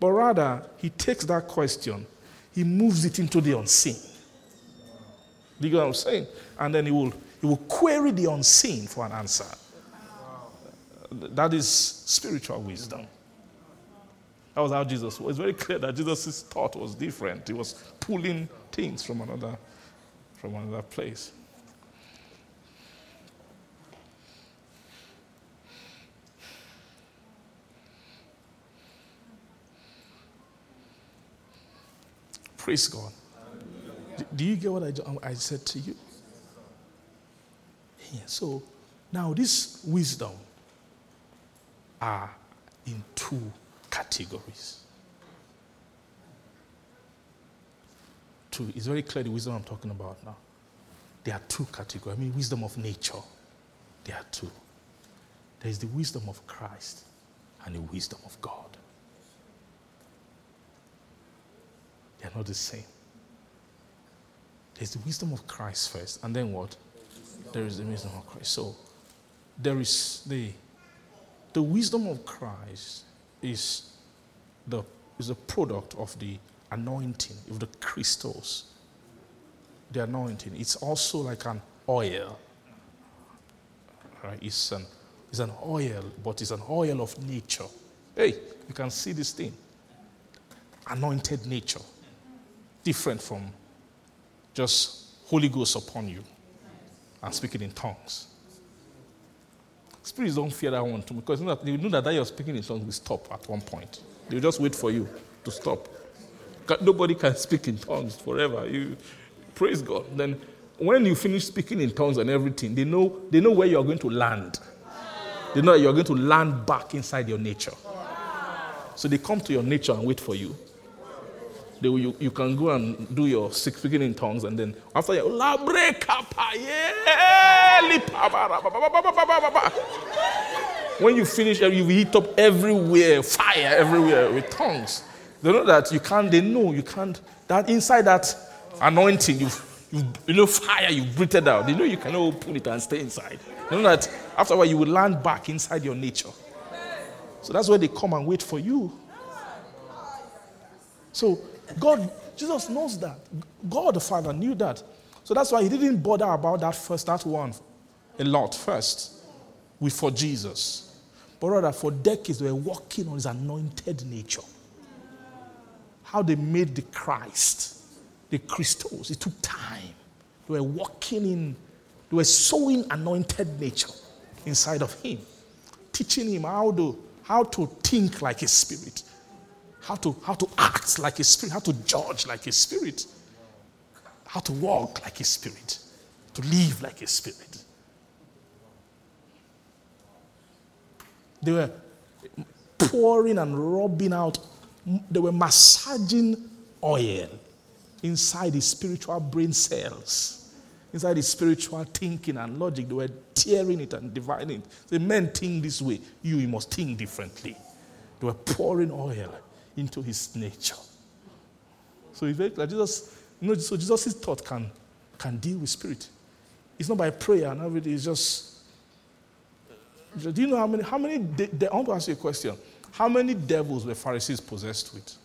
But rather, he takes that question, he moves it into the unseen. Do you get what I'm saying? And then he will, he will query the unseen for an answer. That is spiritual wisdom. That was how Jesus was. It's very clear that Jesus' thought was different. He was pulling things from another, from another place. Praise God. Do you get what I, I said to you? Yeah, so now this wisdom are in two categories. Two, it's very clear the wisdom I'm talking about now. There are two categories. I mean, wisdom of nature. There are two. There is the wisdom of Christ and the wisdom of God. They are not the same. There's the wisdom of Christ first, and then what? There is the wisdom of Christ. So there is the the wisdom of Christ is the, is a product of the anointing, of the Christos. The anointing. It's also like an oil. Right? It's an, it's an oil, but it's an oil of nature. Hey, you can see this thing. Anointed nature. Different from just Holy Ghost upon you and speaking in tongues. Spirits don't fear that one too because they know that, they know that, you're speaking in tongues will stop at one point. They'll just wait for you to stop. Nobody can speak in tongues forever. You, praise God. Then when you finish speaking in tongues and everything, they know, they know where you're going to land. They know you're going to land back inside your nature. So they come to your nature and wait for you. They, you, you can go and do your speaking in tongues, and then after you, when you finish, you heat up everywhere, fire everywhere with tongues. They know that you can't. They know you can't. That inside that anointing, you you you know fire, you breathe it out. They know you cannot open it and stay inside. They know that after a while you will land back inside your nature. So that's where they come and wait for you. So God, Jesus knows that. God the Father knew that. So that's why he didn't bother about that first, that one a lot first with for Jesus. But rather for decades they were working on his anointed nature. How they made the Christ, the Christos. It took time. They were working in, they were sowing anointed nature inside of him, teaching him how to, how to think like a spirit, how to, how to act like a spirit, how to judge like a spirit, how to walk like a spirit, to live like a spirit. They were pouring and rubbing out, they were massaging oil inside his spiritual brain cells, inside his spiritual thinking and logic. They were tearing it and dividing it. The men think this way, you, you must think differently. They were pouring oil into his nature. So it's very clear. Jesus, you know, so Jesus' thought can, can deal with spirit. It's not by prayer and everything, it's just do you know how many? How many? De- de- I want to ask you a question. How many devils were Pharisees possessed with?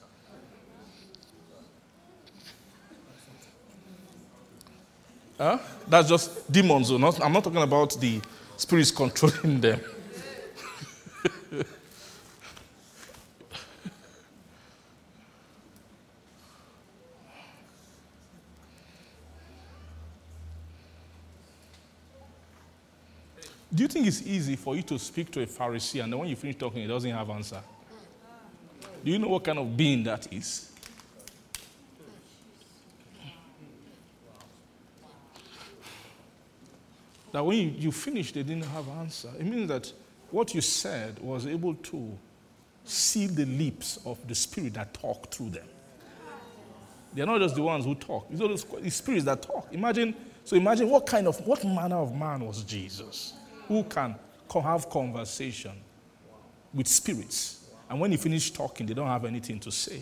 Huh? That's just demons. Or not, I'm not talking about the spirits controlling them. Do you think it's easy for you to speak to a Pharisee and then when you finish talking, he doesn't have answer? Do you know what kind of being that is? That when you, you finish, they didn't have answer. It means that what you said was able to seal the lips of the spirit that talk through them. They're not just the ones who talk. It's all the spirits that talk. Imagine, so imagine what kind of, what manner of man was Jesus? Who can have conversation with spirits. And when he finish talking, they don't have anything to say.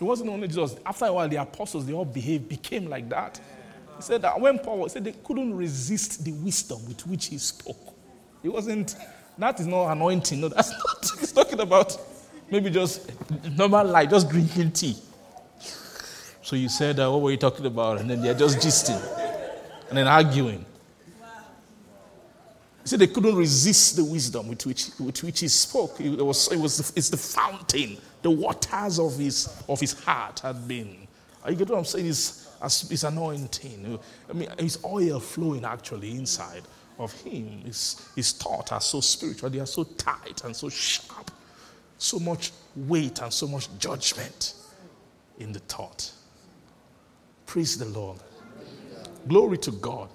It wasn't only Jesus. After a while, the apostles, they all behaved, became like that. He said that when Paul said they couldn't resist the wisdom with which he spoke. It wasn't, that is not anointing. No, that's not. He's talking about maybe just normal life, just drinking tea. So you said, uh, what were you talking about? And then they're just gisting and then arguing. He said they couldn't resist the wisdom with which, with which he spoke. It was, it was it's the fountain, the waters of his, of his heart had been. You get what I'm saying? It's, it's anointing. I mean, his oil flowing actually inside of him. His, his thoughts are so spiritual, they are so tight and so sharp. So much weight and so much judgment in the thought. Praise the Lord. Glory to God.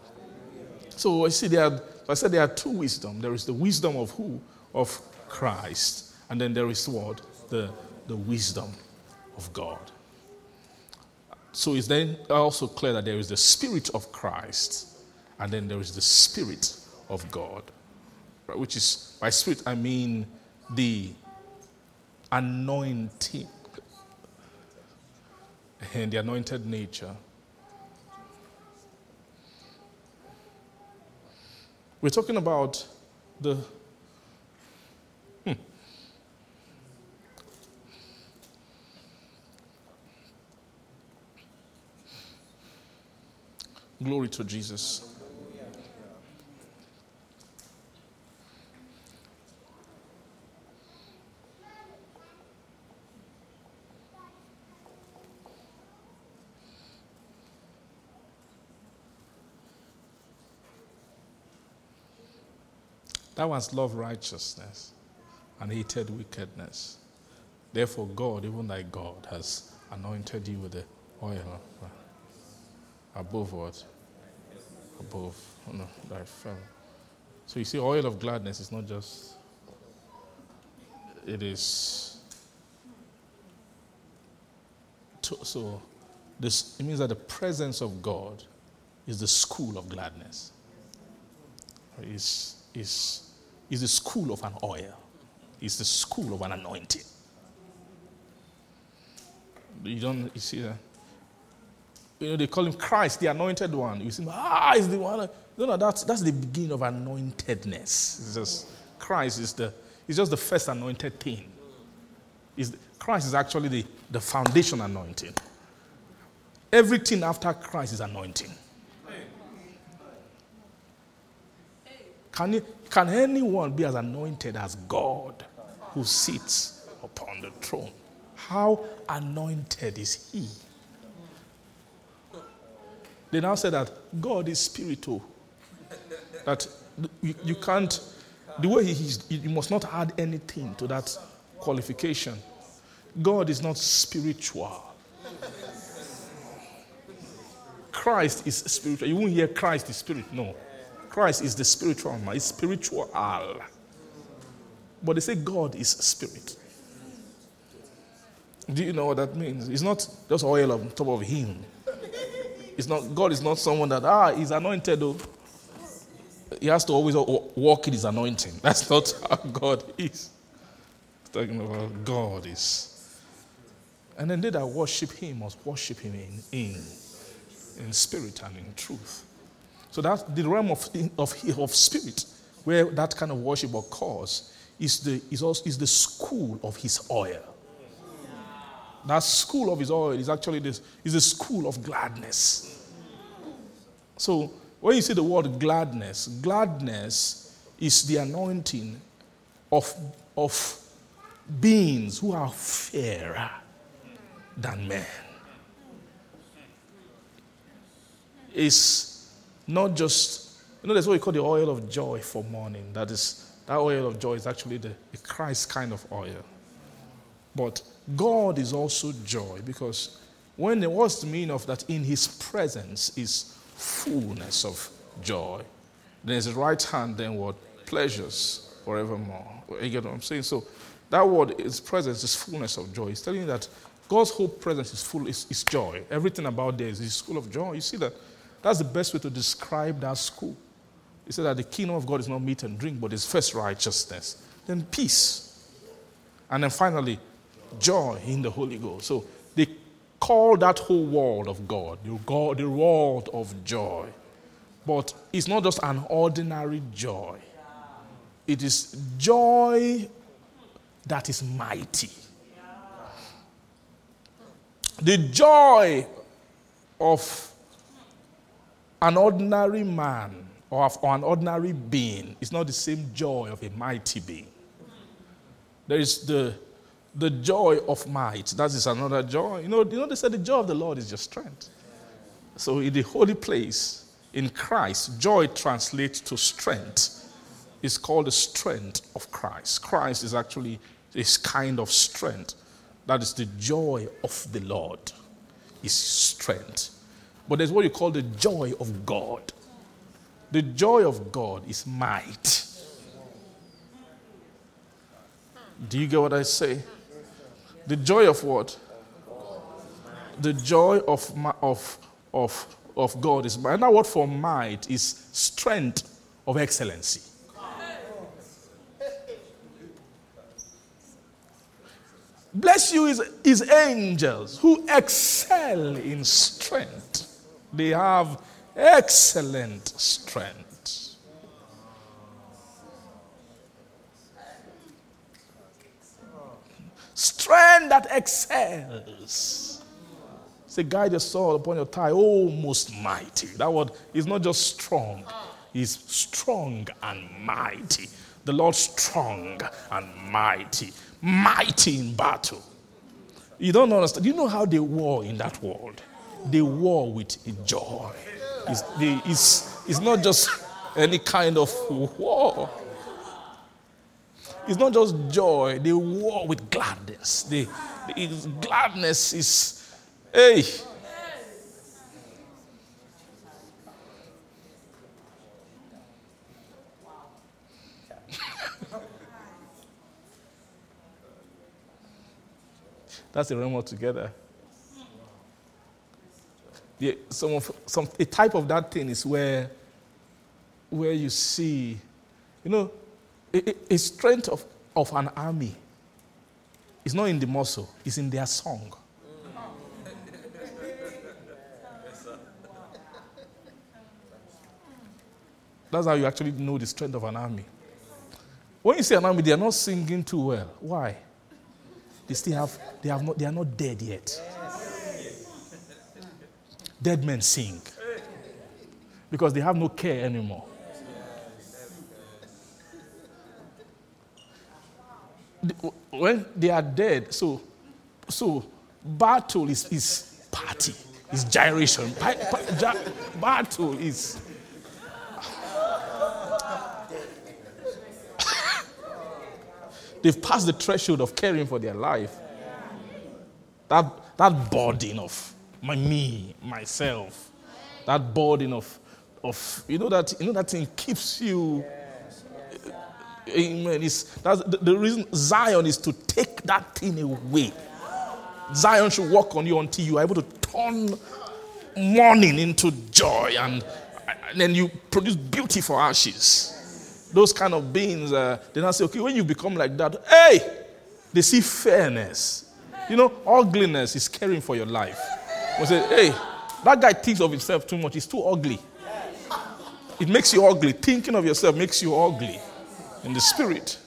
So I see there are, I said there are two wisdom. There is the wisdom of who? Of Christ. And then there is what? The, the wisdom of God. So it's then also clear that there is the spirit of Christ, and then there is the spirit of God. Right? Which is by spirit I mean the anointing and the anointed nature. We're talking about the. Hmm. Glory to Jesus. That was love righteousness and hated wickedness. Therefore, God, even thy God, has anointed you with the oil above what? Above no, thy fellow. So you see, oil of gladness is not just, it is. To, so this, it means that the presence of God is the school of gladness. Is is is the school of an oil. Is the school of an anointing. You don't you see that? You know, they call him Christ, the anointed one. You see, ah, is the one. No, no, that's that's the beginning of anointedness. It's just Christ is the it's just the first anointed thing. Is Christ is actually the, the foundation anointing. Everything after Christ is anointing. Can, can anyone be as anointed as God who sits upon the throne? How anointed is he? They now say that God is spiritual. That you, you can't, the way he is, you must not add anything to that qualification. God is not spiritual. Christ is spiritual. You won't hear Christ is spirit. No. Christ is the spiritual man. It's spiritual. But they say God is spirit. Do you know what that means? It's not just oil on top of him. It's not God is not someone that ah he's anointed though. He has to always walk in his anointing. That's not how God is. talking about God is. And then they that worship him must worship him in, in in spirit and in truth. So that's the realm of, of, of spirit where that kind of worship occurs is the, is, also, is the school of his oil. That school of his oil is actually this, is the school of gladness. So when you see the word gladness, gladness is the anointing of, of beings who are fairer than men. is not just, you know, that's what we call the oil of joy for mourning. That is, that oil of joy is actually the, the Christ kind of oil. But God is also joy because when the meaning of that in his presence is fullness of joy. Then his right hand, then what? Pleasures forevermore. You get what I'm saying? So that word, his presence is fullness of joy. He's telling you that God's whole presence is full, is, is joy. Everything about there is, is full of joy. You see that that's the best way to describe that school. He said that the kingdom of God is not meat and drink, but it's first righteousness, then peace, and then finally, joy in the Holy Ghost. So they call that whole world of God, the, God, the world of joy. But it's not just an ordinary joy, it is joy that is mighty. The joy of an ordinary man or, an ordinary being is not the same joy of a mighty being. There is the, the joy of might. That is another joy. You know, you know, they said the joy of the Lord is your strength. So in the holy place, in Christ, joy translates to strength. It's called the strength of Christ. Christ is actually this kind of strength. That is the joy of the Lord, is strength. But there's what you call the joy of God. The joy of God is might. Do you get what I say? The joy of what? The joy of, of, of, of God is might. Another word for might is strength of excellency. Bless you is, is angels who excel in strength. They have excellent strength. Strength that excels. Say, guide your sword upon your thigh, oh most mighty. That word is not just strong, he's strong and mighty. The Lord strong and mighty, mighty in battle. You don't understand. You know how they war in that world they war with joy. It's, they, it's, it's not just any kind of war. it's not just joy, they war with gladness. They, it's- gladness is, hey. That's the realm altogether. Yeah, some of some a type of that thing is where where you see, you know, a, a- strength of, of an army is not in the muscle, it's in their song. That's how you actually know the strength of an army. When you see an army, they are not singing too well. Why? They still have, they have not, they are not dead yet. Dead men sing because they have no care anymore. When they are dead, so so battle is, is party, is gyration. Pa- pa- ja- battle is they've passed the threshold of caring for their life. That that burden of my me, myself, that burden of of you know that you know that thing keeps you Amen. It's, that's the, the reason Zion is to take that thing away. Zion should work on you until you are able to turn mourning into joy and, and then you produce beauty for ashes. Those kind of beings, uh, they now say, okay, when you become like that, hey, they see fairness. You know, ugliness is caring for your life. We say, hey, that guy thinks of himself too much. He's too ugly. It makes you ugly. Thinking of yourself makes you ugly in the spirit.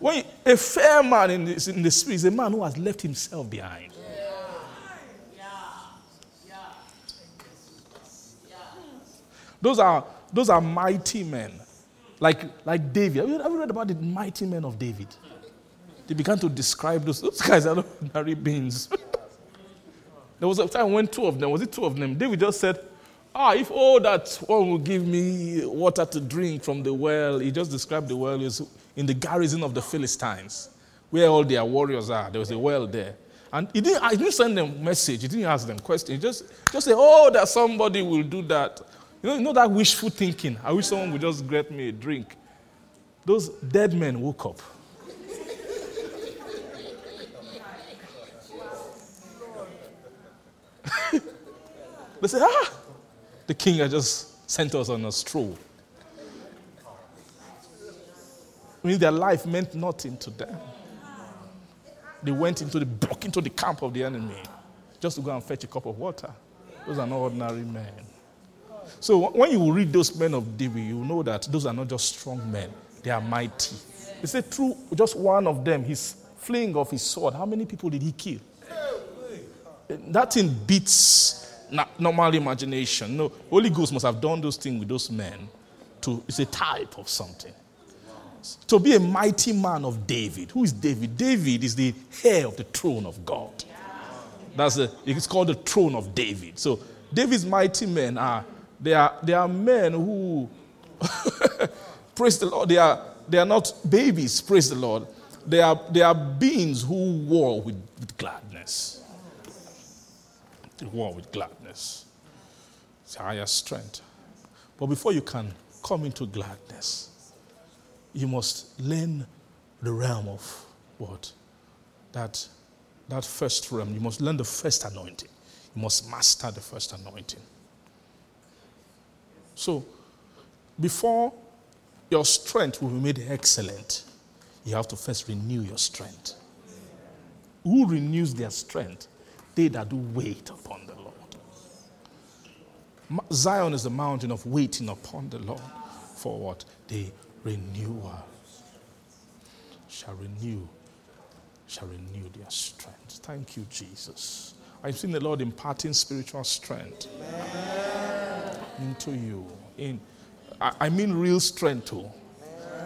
When a fair man in the, in the spirit is a man who has left himself behind. Those are those are mighty men, like like David. Have you, read about the mighty men of David? They began to describe those. Those guys are not ordinary beings. there was a time when two of them was it two of them? David just said, Ah, if all that one will give me water to drink from the well, he just described the well as in the garrison of the Philistines, where all their warriors are. There was a well there. And he didn't, didn't send them message, he didn't ask them questions. He just, just say, Oh, that somebody will do that. You know, you know that wishful thinking. I wish someone would just get me a drink. Those dead men woke up. They said, Ah, the king had just sent us on a stroll. I mean, their life meant nothing to them. They went into the broke into the camp of the enemy just to go and fetch a cup of water. Those are not ordinary men. So when you read those men of David, you know that those are not just strong men; they are mighty. They say, through just one of them, his fling of his sword, how many people did he kill? That thing beats normal imagination. No, Holy Ghost must have done those things with those men. To it's a type of something. To be a mighty man of David. Who is David? David is the heir of the throne of God. That's a, it's called the throne of David. So David's mighty men are they are they are men who praise the Lord. They are they are not babies, praise the Lord. They are they are beings who war with, with gladness. War with gladness. It's higher strength. But before you can come into gladness, you must learn the realm of what? That, that first realm. You must learn the first anointing. You must master the first anointing. So, before your strength will be made excellent, you have to first renew your strength. Who renews their strength? They that do wait upon the Lord. Zion is the mountain of waiting upon the Lord for what? The renewal. Shall renew, shall renew their strength. Thank you, Jesus. I've seen the Lord imparting spiritual strength into you. In, I, I mean real strength too.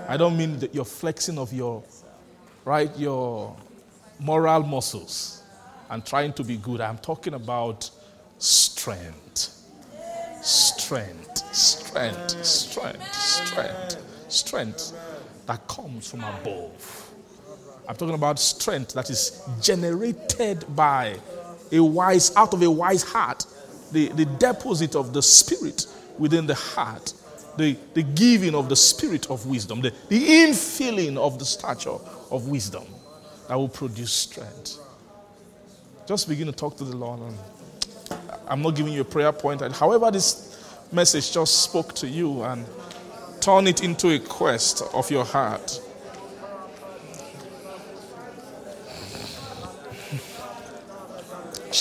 I don't mean that you're flexing of your right your moral muscles and trying to be good. I'm talking about strength. Strength, strength, strength, strength, Strength that comes from above. I'm talking about strength that is generated by a wise, out of a wise heart, the, the deposit of the spirit within the heart, the, the giving of the spirit of wisdom, the, the infilling of the stature of wisdom that will produce strength. Just begin to talk to the Lord. And I'm not giving you a prayer point. However, this message just spoke to you and turn it into a quest of your heart.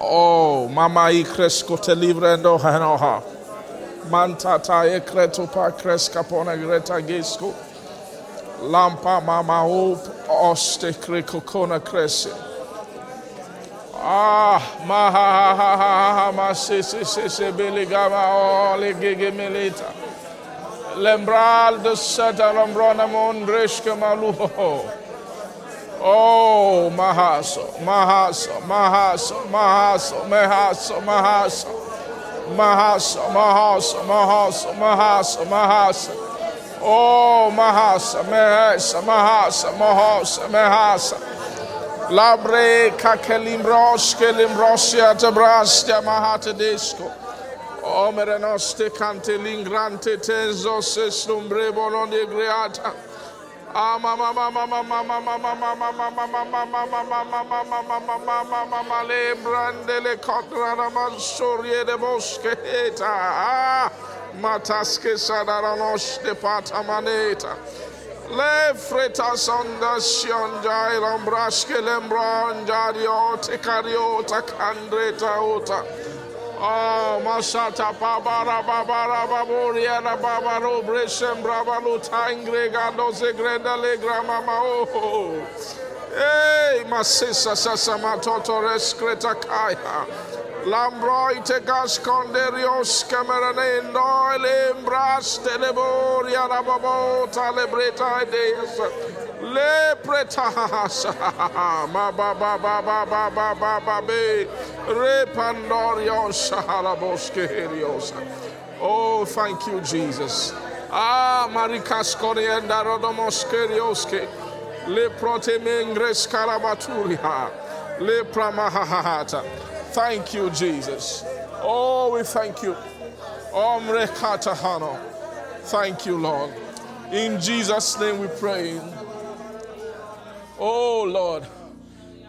Oh, mama i cresco te livrendo hanoha. Mantata e creto pa cresca pona greta gesco. Lampa mama op oste creco cona cresce. Ah, ma ha ha ha ha. Lembral de seta maluho. Oh, Mahaso, Mahaso, Mahaso, Mahaso, Mahaso, Mahaso, Mahaso, Mahaso, Mahaso, Mahaso, Mahaso. Oh, Mahasa, Mahasa, Mahasa, Mahasa, Mahasa. Labre kakelimbros, kelimbrosia tabrastia mahata disco. O merenoste cante lingrante slumbre bolon de greata. Lembrandele contrana mansorie de boscheta. Mataske sadaranos de patamaneta. Le freta sonda sionjai lombraske lembranjario te cariota candreta ota. Oh, ah, Masata Babara Babara Baboria Babaro Breshem Bravalu Tangre Gando Zegrenda Legra Mama Oh. Hey, Masisa Sasama Totores Kreta Kaya. Lambroi te gasconderios cameranendo lembras teleboria rababo talebreta ideas le pretas ma ba ba ba ba ba ba ba ba be repandorios halaboskerios oh thank you jesus. Ah marikas corienda rodomoskerioske le protemengres carabaturia le pramahahata Thank you, Jesus. Oh, we thank you. Omre katahano. Thank you, Lord. In Jesus' name we pray. Oh, Lord,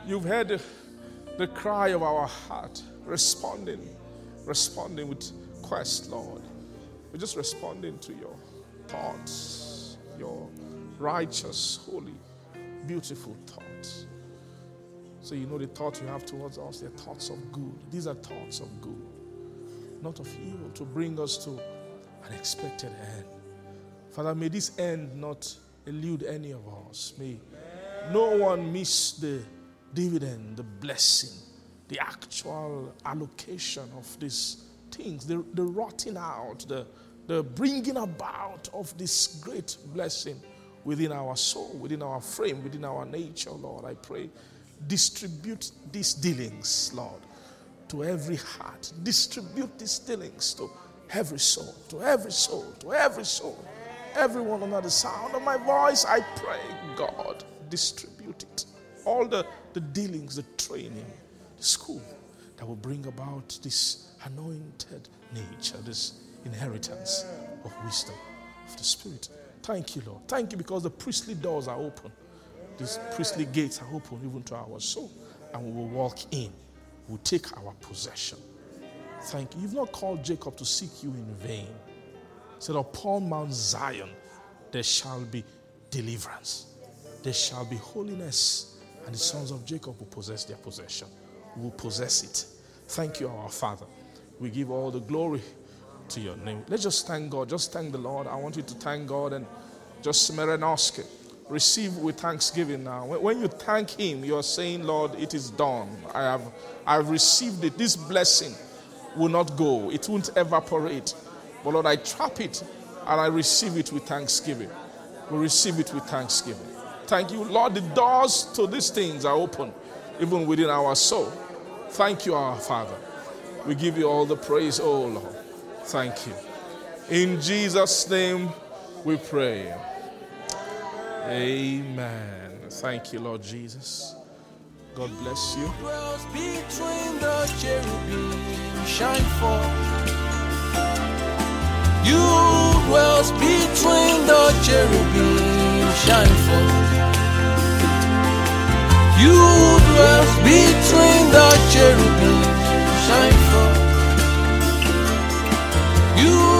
you've heard the, the cry of our heart, responding, responding with quest, Lord. We're just responding to your thoughts, your righteous, holy, beautiful. So you know the thoughts you have towards us, they're thoughts of good. These are thoughts of good, not of evil, to bring us to an expected end. Father, may this end not elude any of us. May no one miss the dividend, the blessing, the actual allocation of these things, the, the rotting out, the, the bringing about of this great blessing within our soul, within our frame, within our nature, Lord. I pray distribute these dealings, Lord, to every heart. Distribute these dealings to every soul, to every soul, to every soul. Everyone under the sound of my voice, I pray, God, distribute it. All the, the dealings, the training, the school that will bring about this anointed nature, this inheritance of wisdom of the Spirit. Thank you, Lord. Thank you because the priestly doors are open these priestly gates are open even to our soul, and we will walk in. We'll take our possession. Thank you. You've not called Jacob to seek you in vain. He said, Upon Mount Zion there shall be deliverance, there shall be holiness, and the sons of Jacob will possess their possession. We will possess it. Thank you, our Father. We give all the glory to your name. Let's just thank God. Just thank the Lord. I want you to thank God and just Smerenoske receive with thanksgiving now. When you thank Him, you are saying, Lord, it is done. I have, I have received it. This blessing will not go, it won't evaporate. But Lord, I trap it and I receive it with thanksgiving. We receive it with thanksgiving. Thank you, Lord. The doors to these things are open, even within our soul. Thank you, our Father. We give you all the praise, oh Lord. Thank you. In Jesus' name we pray. Amen. Thank you, Lord Jesus. God bless you. Between the cherubim, shine forth. You dwells between the cherubim, shine forth. You dwells between the cherubim, shine forth. You